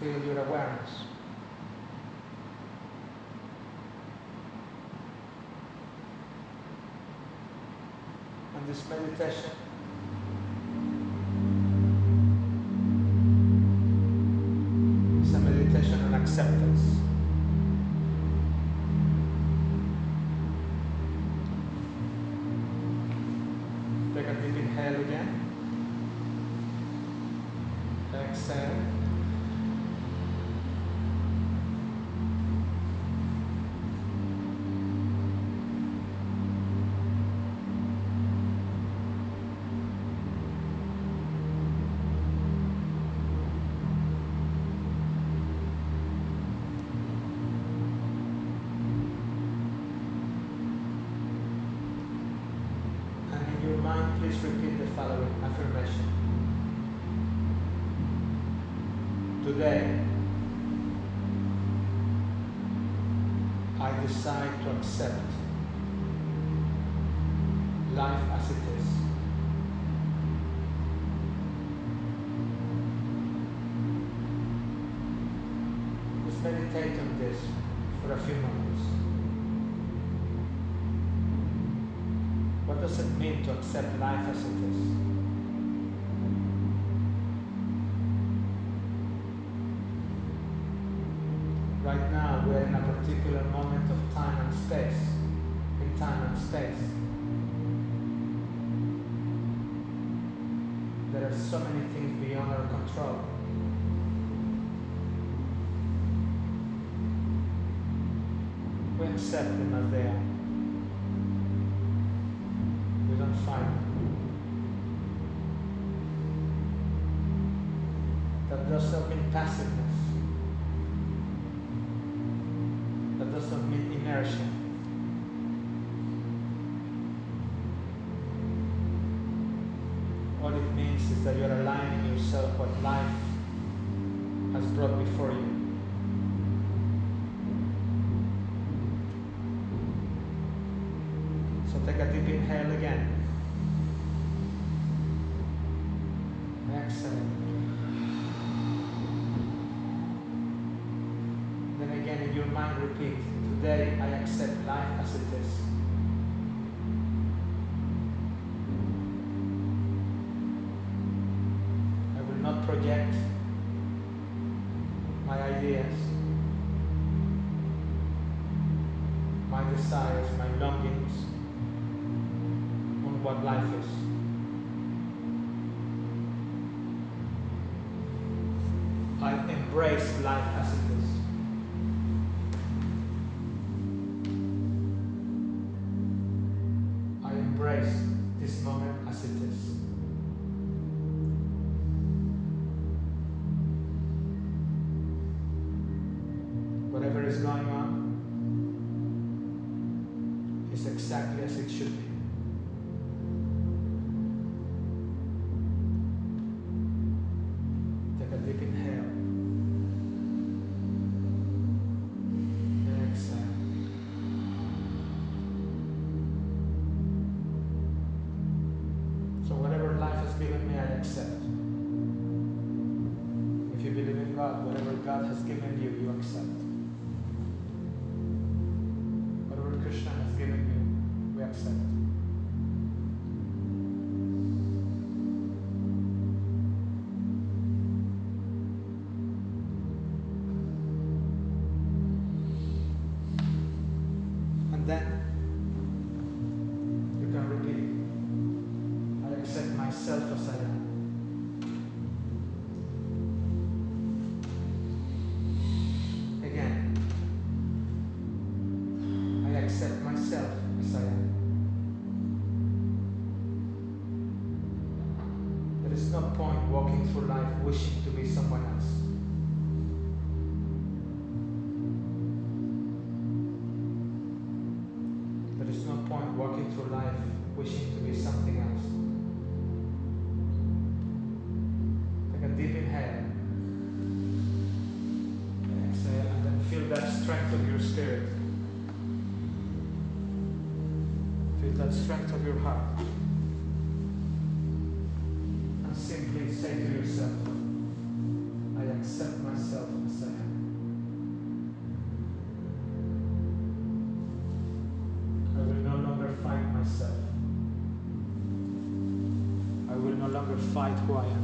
[SPEAKER 1] Feel your awareness. And this meditation is a meditation on acceptance. Accept life as it is. Let's meditate on this for a few moments. What does it mean to accept life as it is? Particular moment of time and space. In time and space. There are so many things beyond our control. We accept them as they are. We don't fight them. That does not mean passiveness. Inertia. What it means is that you're aligning yourself what life has brought before you. My desires, my longings on what life is. I embrace life as it God, whatever God has given you, you accept. Fight who I am.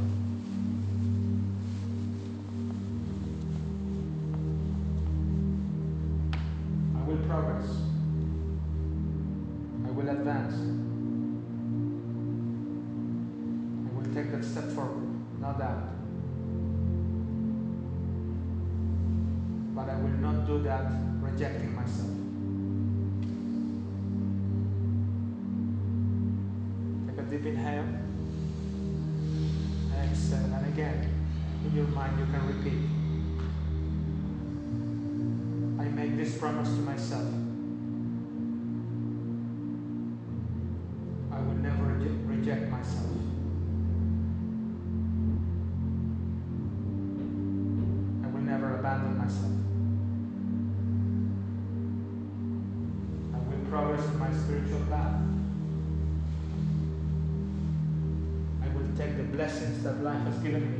[SPEAKER 1] blessings that life has given me.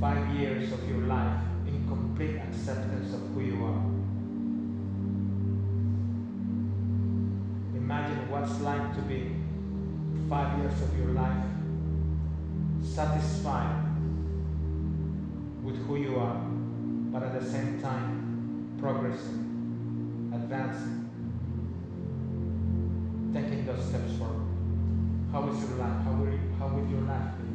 [SPEAKER 1] five years of your life in complete acceptance of who you are. Imagine what's like to be five years of your life satisfied with who you are, but at the same time progressing, advancing, taking those steps forward. How is your life? How will, you, how will your life be?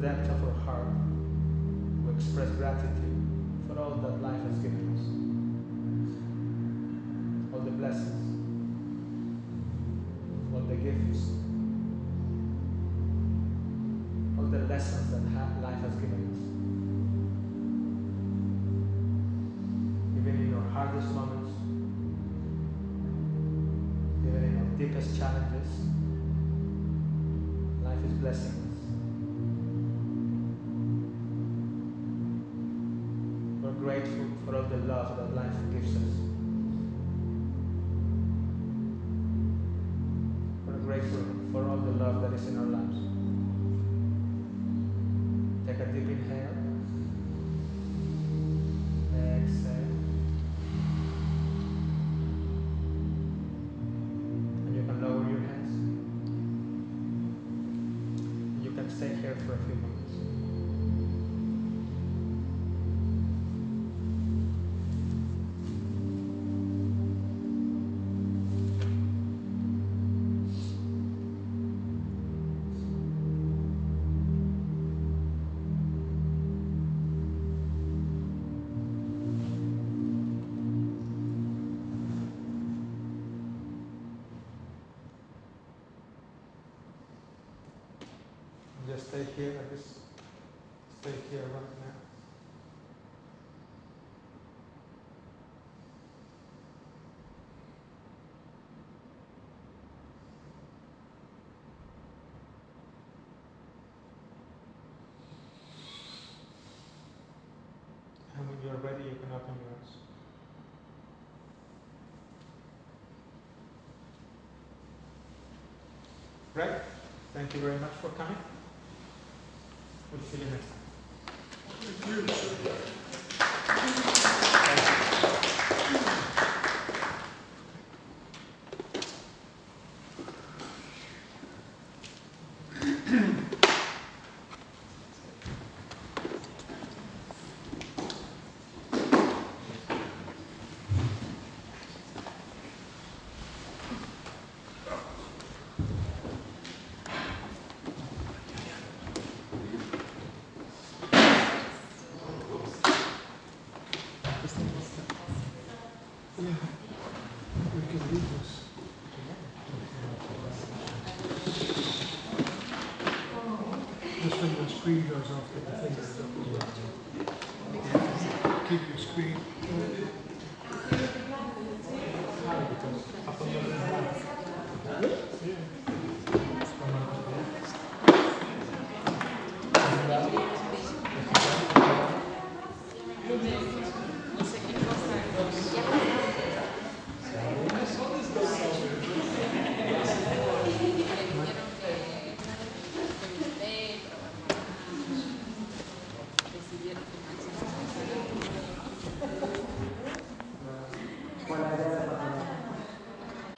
[SPEAKER 1] Depth of our heart, we express gratitude for all that life has given us. All the blessings, all the gifts, all the lessons that ha- life has given us. Even in our hardest moments, even in our deepest challenges, life is blessing us. Grateful for all the love that life gives us. We're grateful for all the love that is in our lives. Take a deep inhale. Stay here, I just stay here right now. And when you're ready, you can open your eyes. Right? Thank you very much for coming. We'll